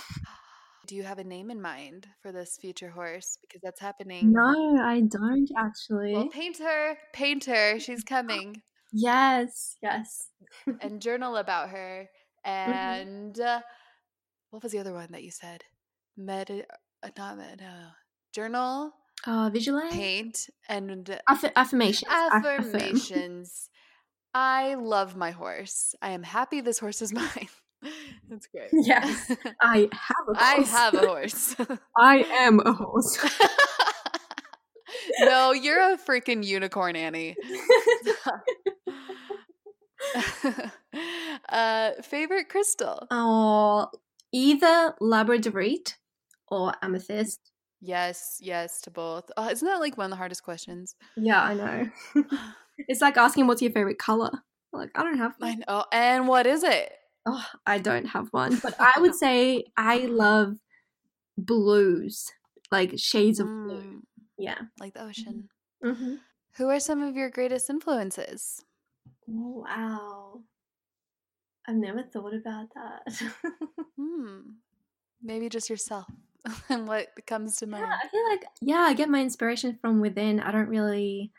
[SPEAKER 1] Do you have a name in mind for this future horse? Because that's happening.
[SPEAKER 2] No, I don't actually.
[SPEAKER 1] Well, paint her. Paint her. She's coming.
[SPEAKER 2] yes, yes.
[SPEAKER 1] and journal about her. And uh, what was the other one that you said? Med, uh, not med, no. Journal,
[SPEAKER 2] Uh, visualize
[SPEAKER 1] paint, and
[SPEAKER 2] Aff- affirmations. Aff- affirm.
[SPEAKER 1] affirmations. I love my horse. I am happy this horse is mine. That's great.
[SPEAKER 2] Yes, I have a horse.
[SPEAKER 1] I have a horse.
[SPEAKER 2] I am a horse.
[SPEAKER 1] no, you're a freaking unicorn, Annie. Uh, favorite crystal?
[SPEAKER 2] oh, either labradorite or amethyst.
[SPEAKER 1] Yes, yes to both. Uh, isn't that like one of the hardest questions?
[SPEAKER 2] Yeah, I know. it's like asking what's your favorite color. Like I don't have.
[SPEAKER 1] I
[SPEAKER 2] one.
[SPEAKER 1] know. And what is it?
[SPEAKER 2] Oh, I don't have one, but I would say I love blues, like shades of blue.
[SPEAKER 1] Mm,
[SPEAKER 2] Yeah.
[SPEAKER 1] like the ocean.
[SPEAKER 2] Mm-hmm.
[SPEAKER 1] Who are some of your greatest influences?
[SPEAKER 2] Oh, wow. I've never thought about that.
[SPEAKER 1] Hmm. Maybe just yourself and what comes to mind.
[SPEAKER 2] Yeah, I feel like yeah, I get my inspiration from within. I don't really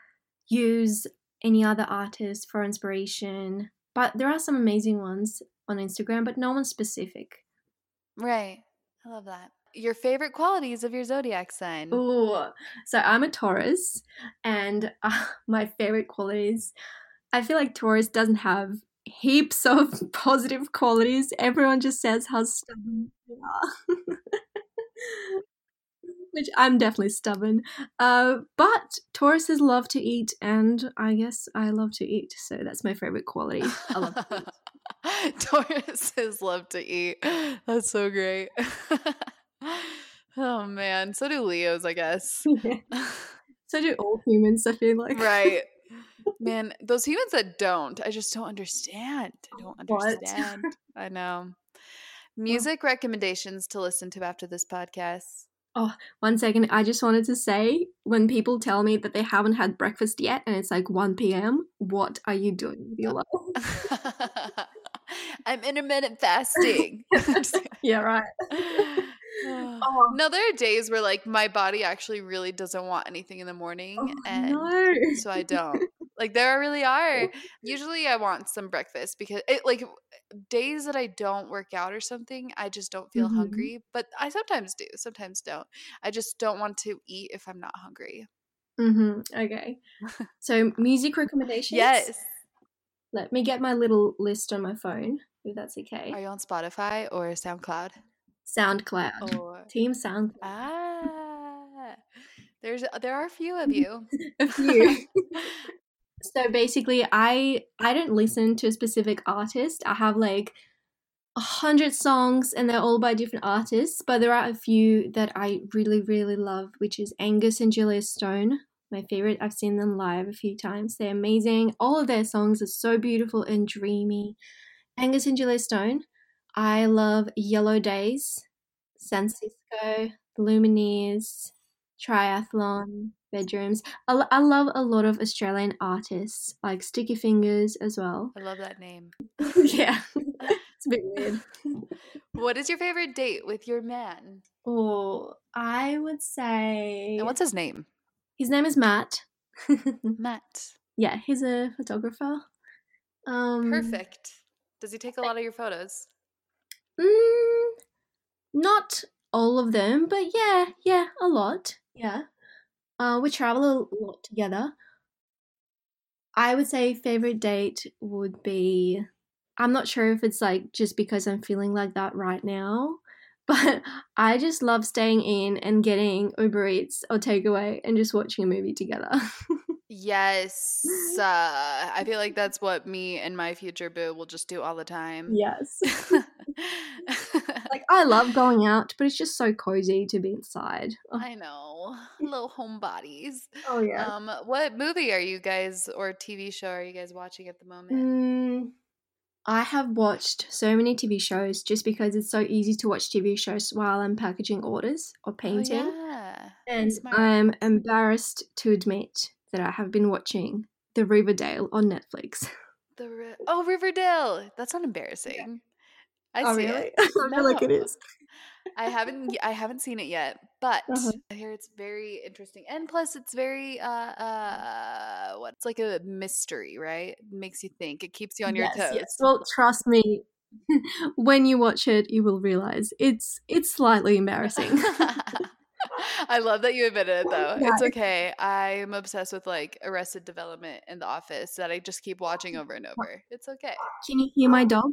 [SPEAKER 2] use any other artist for inspiration, but there are some amazing ones on Instagram, but no one specific.
[SPEAKER 1] Right. I love that. Your favorite qualities of your zodiac sign?
[SPEAKER 2] Oh, so I'm a Taurus, and uh, my favorite qualities. I feel like Taurus doesn't have heaps of positive qualities. Everyone just says how stubborn they are. Which I'm definitely stubborn. Uh, but Tauruses love to eat, and I guess I love to eat. So that's my favorite quality. I love to eat.
[SPEAKER 1] Tauruses love to eat. That's so great. oh man, so do Leos, I guess.
[SPEAKER 2] so do all humans, I feel like.
[SPEAKER 1] right. Man, those humans that don't, I just don't understand. I don't understand. I know. Music recommendations to listen to after this podcast.
[SPEAKER 2] Oh, one second. I just wanted to say when people tell me that they haven't had breakfast yet and it's like 1 p.m., what are you doing with your life?
[SPEAKER 1] I'm intermittent fasting. I'm just kidding.
[SPEAKER 2] yeah, right.
[SPEAKER 1] Oh. No, there are days where like my body actually really doesn't want anything in the morning,
[SPEAKER 2] Oh,
[SPEAKER 1] and
[SPEAKER 2] no.
[SPEAKER 1] so I don't. Like there really are. Usually, I want some breakfast because it like days that I don't work out or something, I just don't feel
[SPEAKER 2] Mhm.
[SPEAKER 1] hungry. But I sometimes do, sometimes don't. I just don't want to eat if I'm not hungry.
[SPEAKER 2] Mm-hmm. Okay. So music recommendations.
[SPEAKER 1] Yes.
[SPEAKER 2] Let me get my little list on my phone, if that's okay.
[SPEAKER 1] Are you on Spotify or SoundCloud?
[SPEAKER 2] SoundCloud.
[SPEAKER 1] Or
[SPEAKER 2] Team SoundCloud.
[SPEAKER 1] ah, there's there are a few of you.
[SPEAKER 2] A few. so basically, I I don't listen to a specific artist. I have like a hundred songs, and they're all by different artists. But there are a few that I really really love, which is Angus and Julia Stone. My favorite. I've seen them live a few times. They're amazing. All of their songs are so beautiful and dreamy. Angus and Julia Stone. I love Yellow Days, San Cisco, Lumineers, Triathlon, Bedrooms. I, I love a lot of Australian artists, like Sticky Fingers as well.
[SPEAKER 1] I love that name.
[SPEAKER 2] yeah, it's a bit weird.
[SPEAKER 1] What is your favorite date with your man?
[SPEAKER 2] Oh, I would say.
[SPEAKER 1] And what's his name?
[SPEAKER 2] his name is Matt.
[SPEAKER 1] Matt.
[SPEAKER 2] yeah, he's a photographer. Um,
[SPEAKER 1] Perfect. Does he take a lot of your photos?
[SPEAKER 2] Mm, not all of them, but yeah, yeah, a lot. Yeah. Uh, we travel a lot together. I would say favorite date would be I'm not sure if it's like just because I'm feeling like that right now, but I just love staying in and getting Uber Eats or takeaway and just watching a movie together.
[SPEAKER 1] Yes. Uh, I feel like that's what me and my future boo will just do all the time.
[SPEAKER 2] yes. like I love going out, but it's just so cozy to be inside. Oh,
[SPEAKER 1] I know. Little homebodies.
[SPEAKER 2] oh yeah.
[SPEAKER 1] Um, what movie are you guys or TV show are you guys watching at the moment?
[SPEAKER 2] Mm, I have watched so many TV shows just because it's so easy to watch TV shows while I'm packaging orders or painting.
[SPEAKER 1] Oh, yeah.
[SPEAKER 2] and. I'm embarrassed to admit that I have been watching The Riverdale on Netflix.
[SPEAKER 1] The Ri- oh Riverdale. That's not embarrassing. I
[SPEAKER 2] Oh,
[SPEAKER 1] see
[SPEAKER 2] really?
[SPEAKER 1] it.
[SPEAKER 2] I feel like it
[SPEAKER 1] No.
[SPEAKER 2] is.
[SPEAKER 1] I haven't I haven't seen it yet, but
[SPEAKER 2] Uh-huh.
[SPEAKER 1] I hear it's very interesting. And plus it's very uh uh what it's like a mystery, right? It makes you think. It keeps you on your
[SPEAKER 2] yes,
[SPEAKER 1] toes.
[SPEAKER 2] yes. Well, trust me, when you watch it, you will realize it's it's slightly embarrassing.
[SPEAKER 1] I love that you admitted it though.
[SPEAKER 2] Yeah.
[SPEAKER 1] It's okay. I'm obsessed with like Arrested Development in the office that I just keep watching over and over. It's okay.
[SPEAKER 2] Can you hear my dog,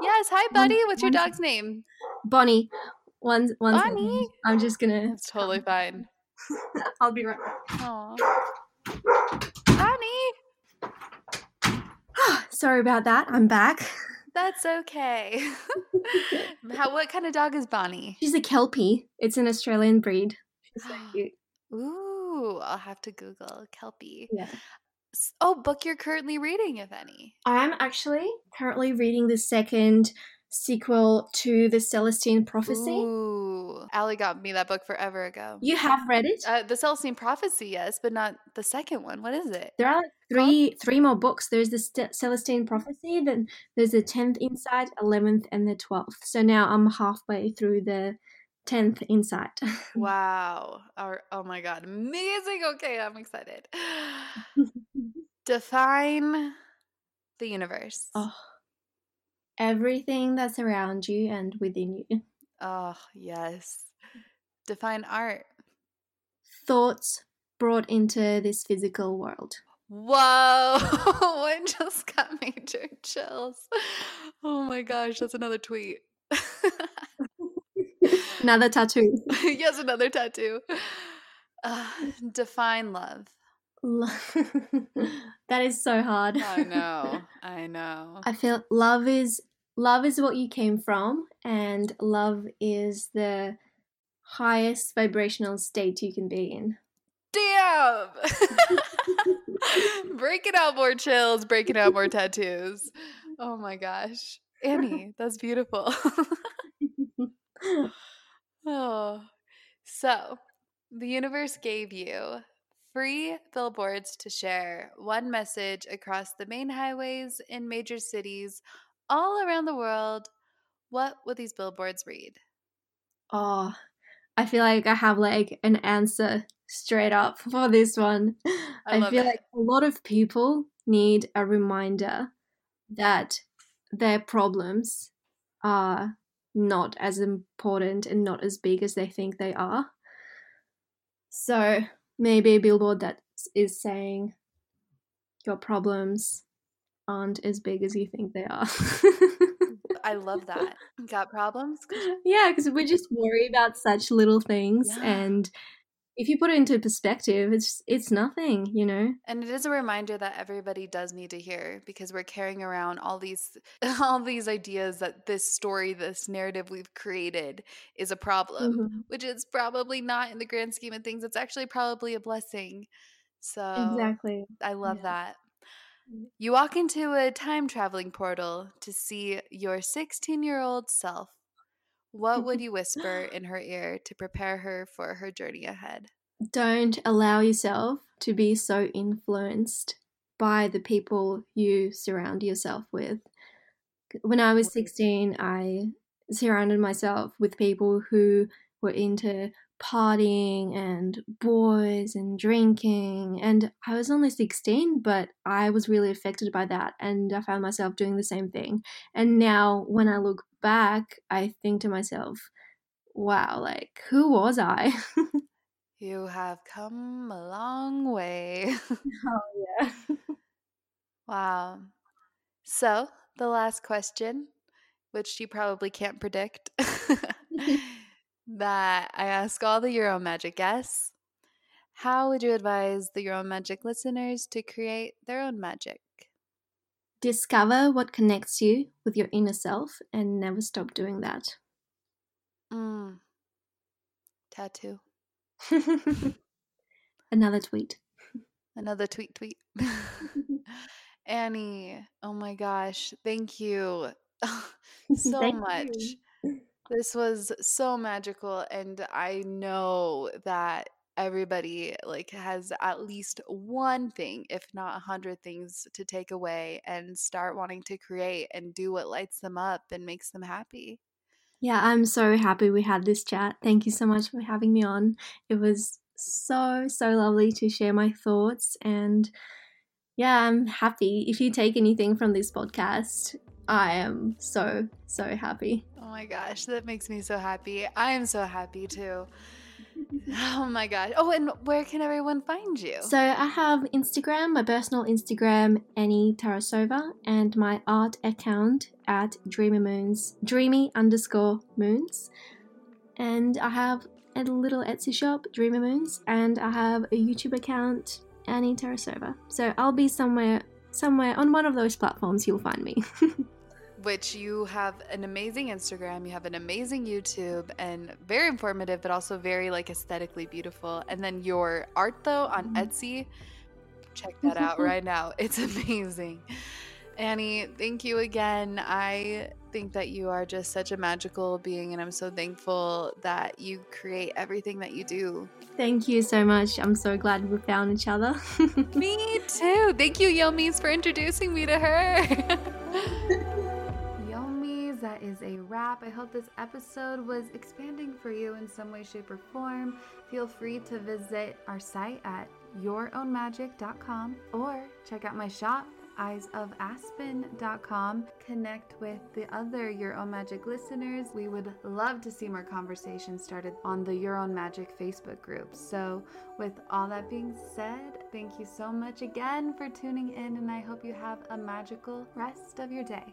[SPEAKER 1] Yes, hi buddy. What's your dog's name?
[SPEAKER 2] Bonnie? One, one second.
[SPEAKER 1] Bonnie.
[SPEAKER 2] I'm just gonna.
[SPEAKER 1] It's totally fine.
[SPEAKER 2] I'll be right back.
[SPEAKER 1] Aw. Bonnie.
[SPEAKER 2] Sorry about that. I'm back.
[SPEAKER 1] That's okay. How what kind of dog is Bonnie?
[SPEAKER 2] She's a Kelpie. It's an Australian breed. She's so cute.
[SPEAKER 1] Ooh, I'll have to Google Kelpie.
[SPEAKER 2] Yeah.
[SPEAKER 1] Oh, book you're currently reading, if any.
[SPEAKER 2] I'm actually currently reading the second sequel to the Celestine Prophecy.
[SPEAKER 1] Ooh, Allie got me that book forever ago.
[SPEAKER 2] You have read it?
[SPEAKER 1] Uh, the Celestine Prophecy, yes, but not the second one. What is it?
[SPEAKER 2] there are like three three more books. There's the St- Celestine Prophecy, then there's the tenth Insight, eleventh, and the twelfth. So now I'm halfway through the tenth Insight.
[SPEAKER 1] Wow. Our, oh my god, amazing. Okay, I'm excited. Define the universe.
[SPEAKER 2] oh, everything that's around you and within you.
[SPEAKER 1] Oh, yes. Define art.
[SPEAKER 2] Thoughts brought into this physical world.
[SPEAKER 1] Whoa, it just got major chills. Oh my gosh, that's another tweet.
[SPEAKER 2] Another tattoo.
[SPEAKER 1] yes, another tattoo. Uh, define love.
[SPEAKER 2] That is so hard.
[SPEAKER 1] I know, I know.
[SPEAKER 2] I feel love is love is what you came from, and love is the highest vibrational state you can be in.
[SPEAKER 1] Damn! breaking out more chills, breaking out more tattoos. Oh my gosh. Annie, that's beautiful. oh. So, the universe gave you free billboards to share one message across the main highways in major cities all around the world. What would these billboards read?
[SPEAKER 2] oh, I feel like I have like an answer straight up for this one.
[SPEAKER 1] I
[SPEAKER 2] I, feel
[SPEAKER 1] it.
[SPEAKER 2] like a lot of people need a reminder that their problems are not as important and not as big as they think they are. So, maybe a billboard that is saying your problems aren't as big as you think they are.
[SPEAKER 1] I love that. Got problems?
[SPEAKER 2] Yeah, because we just worry about such little things yeah. and if you put it into perspective, it's it's nothing, you know.
[SPEAKER 1] And it is a reminder that everybody does need to hear because we're carrying around all these all these ideas that this story, this narrative we've created is a problem, mm-hmm. which is probably not in the grand scheme of things. It's actually probably a blessing. So
[SPEAKER 2] Exactly.
[SPEAKER 1] I love yeah. that. Mm. You walk into a time traveling portal to see your 16 year old self what would you whisper in her ear to prepare her for her journey ahead?
[SPEAKER 2] Don't allow yourself to be so influenced by the people you surround yourself with. When I was 16, I surrounded myself with people who were into partying and boys and drinking. And I was only 16, but I was really affected by that. And I found myself doing the same thing. And now, when I look back, I think to myself, wow, like, who was I?
[SPEAKER 1] you have come a long way.
[SPEAKER 2] oh, yeah.
[SPEAKER 1] wow. So, the last question, which you probably can't predict mm-hmm. That I ask all the Own Magic guests. How would you advise the Own Magic listeners to create their own magic?
[SPEAKER 2] Discover what connects you with your inner self and never stop doing that.
[SPEAKER 1] Mm. Tattoo.
[SPEAKER 2] Another tweet.
[SPEAKER 1] Another tweet, tweet. Annie, oh my gosh, thank you so thank much. You. This was so magical and I know that everybody like has at least one thing if not a hundred things to take away and start wanting to create and do what lights them up and makes them happy.
[SPEAKER 2] Yeah i'm so happy we had this chat. Thank you so much for having me on. It was so so lovely to share my thoughts and yeah i'm happy. If you take anything from this podcast i am so so happy
[SPEAKER 1] Oh my gosh, that makes me so happy. I am so happy too. Oh my gosh. Oh, and where can everyone find you?
[SPEAKER 2] So I have Instagram, my personal Instagram, Annie Tarasova, and my art account at Dreamy Moons, dreamy underscore moons. And I have a little Etsy shop, Dreamy Moons, and I have a YouTube account, Annie Tarasova. So I'll be somewhere somewhere on one of those platforms you'll find me.
[SPEAKER 1] which you have an amazing Instagram, you have an amazing YouTube, and very informative, but also very like aesthetically beautiful. And then your art though on mm-hmm. Etsy, check that out right now. It's amazing. Annie, thank you again. I think that you are just such a magical being, and I'm so thankful that you create everything that you do.
[SPEAKER 2] Thank you so much. I'm so glad we found each other.
[SPEAKER 1] me too. Thank you, Yomis, for introducing me to her. that is a wrap. I hope this episode was expanding for you in some way, shape, or form. Feel free to visit our site at yourownmagic.com or check out my shop eyesofaspen.com. Connect with the other Your Own Magic listeners. We would love to see more conversations started on the Your Own Magic Facebook group. So, with all that being said, thank you so much again for tuning in, and I hope you have a magical rest of your day.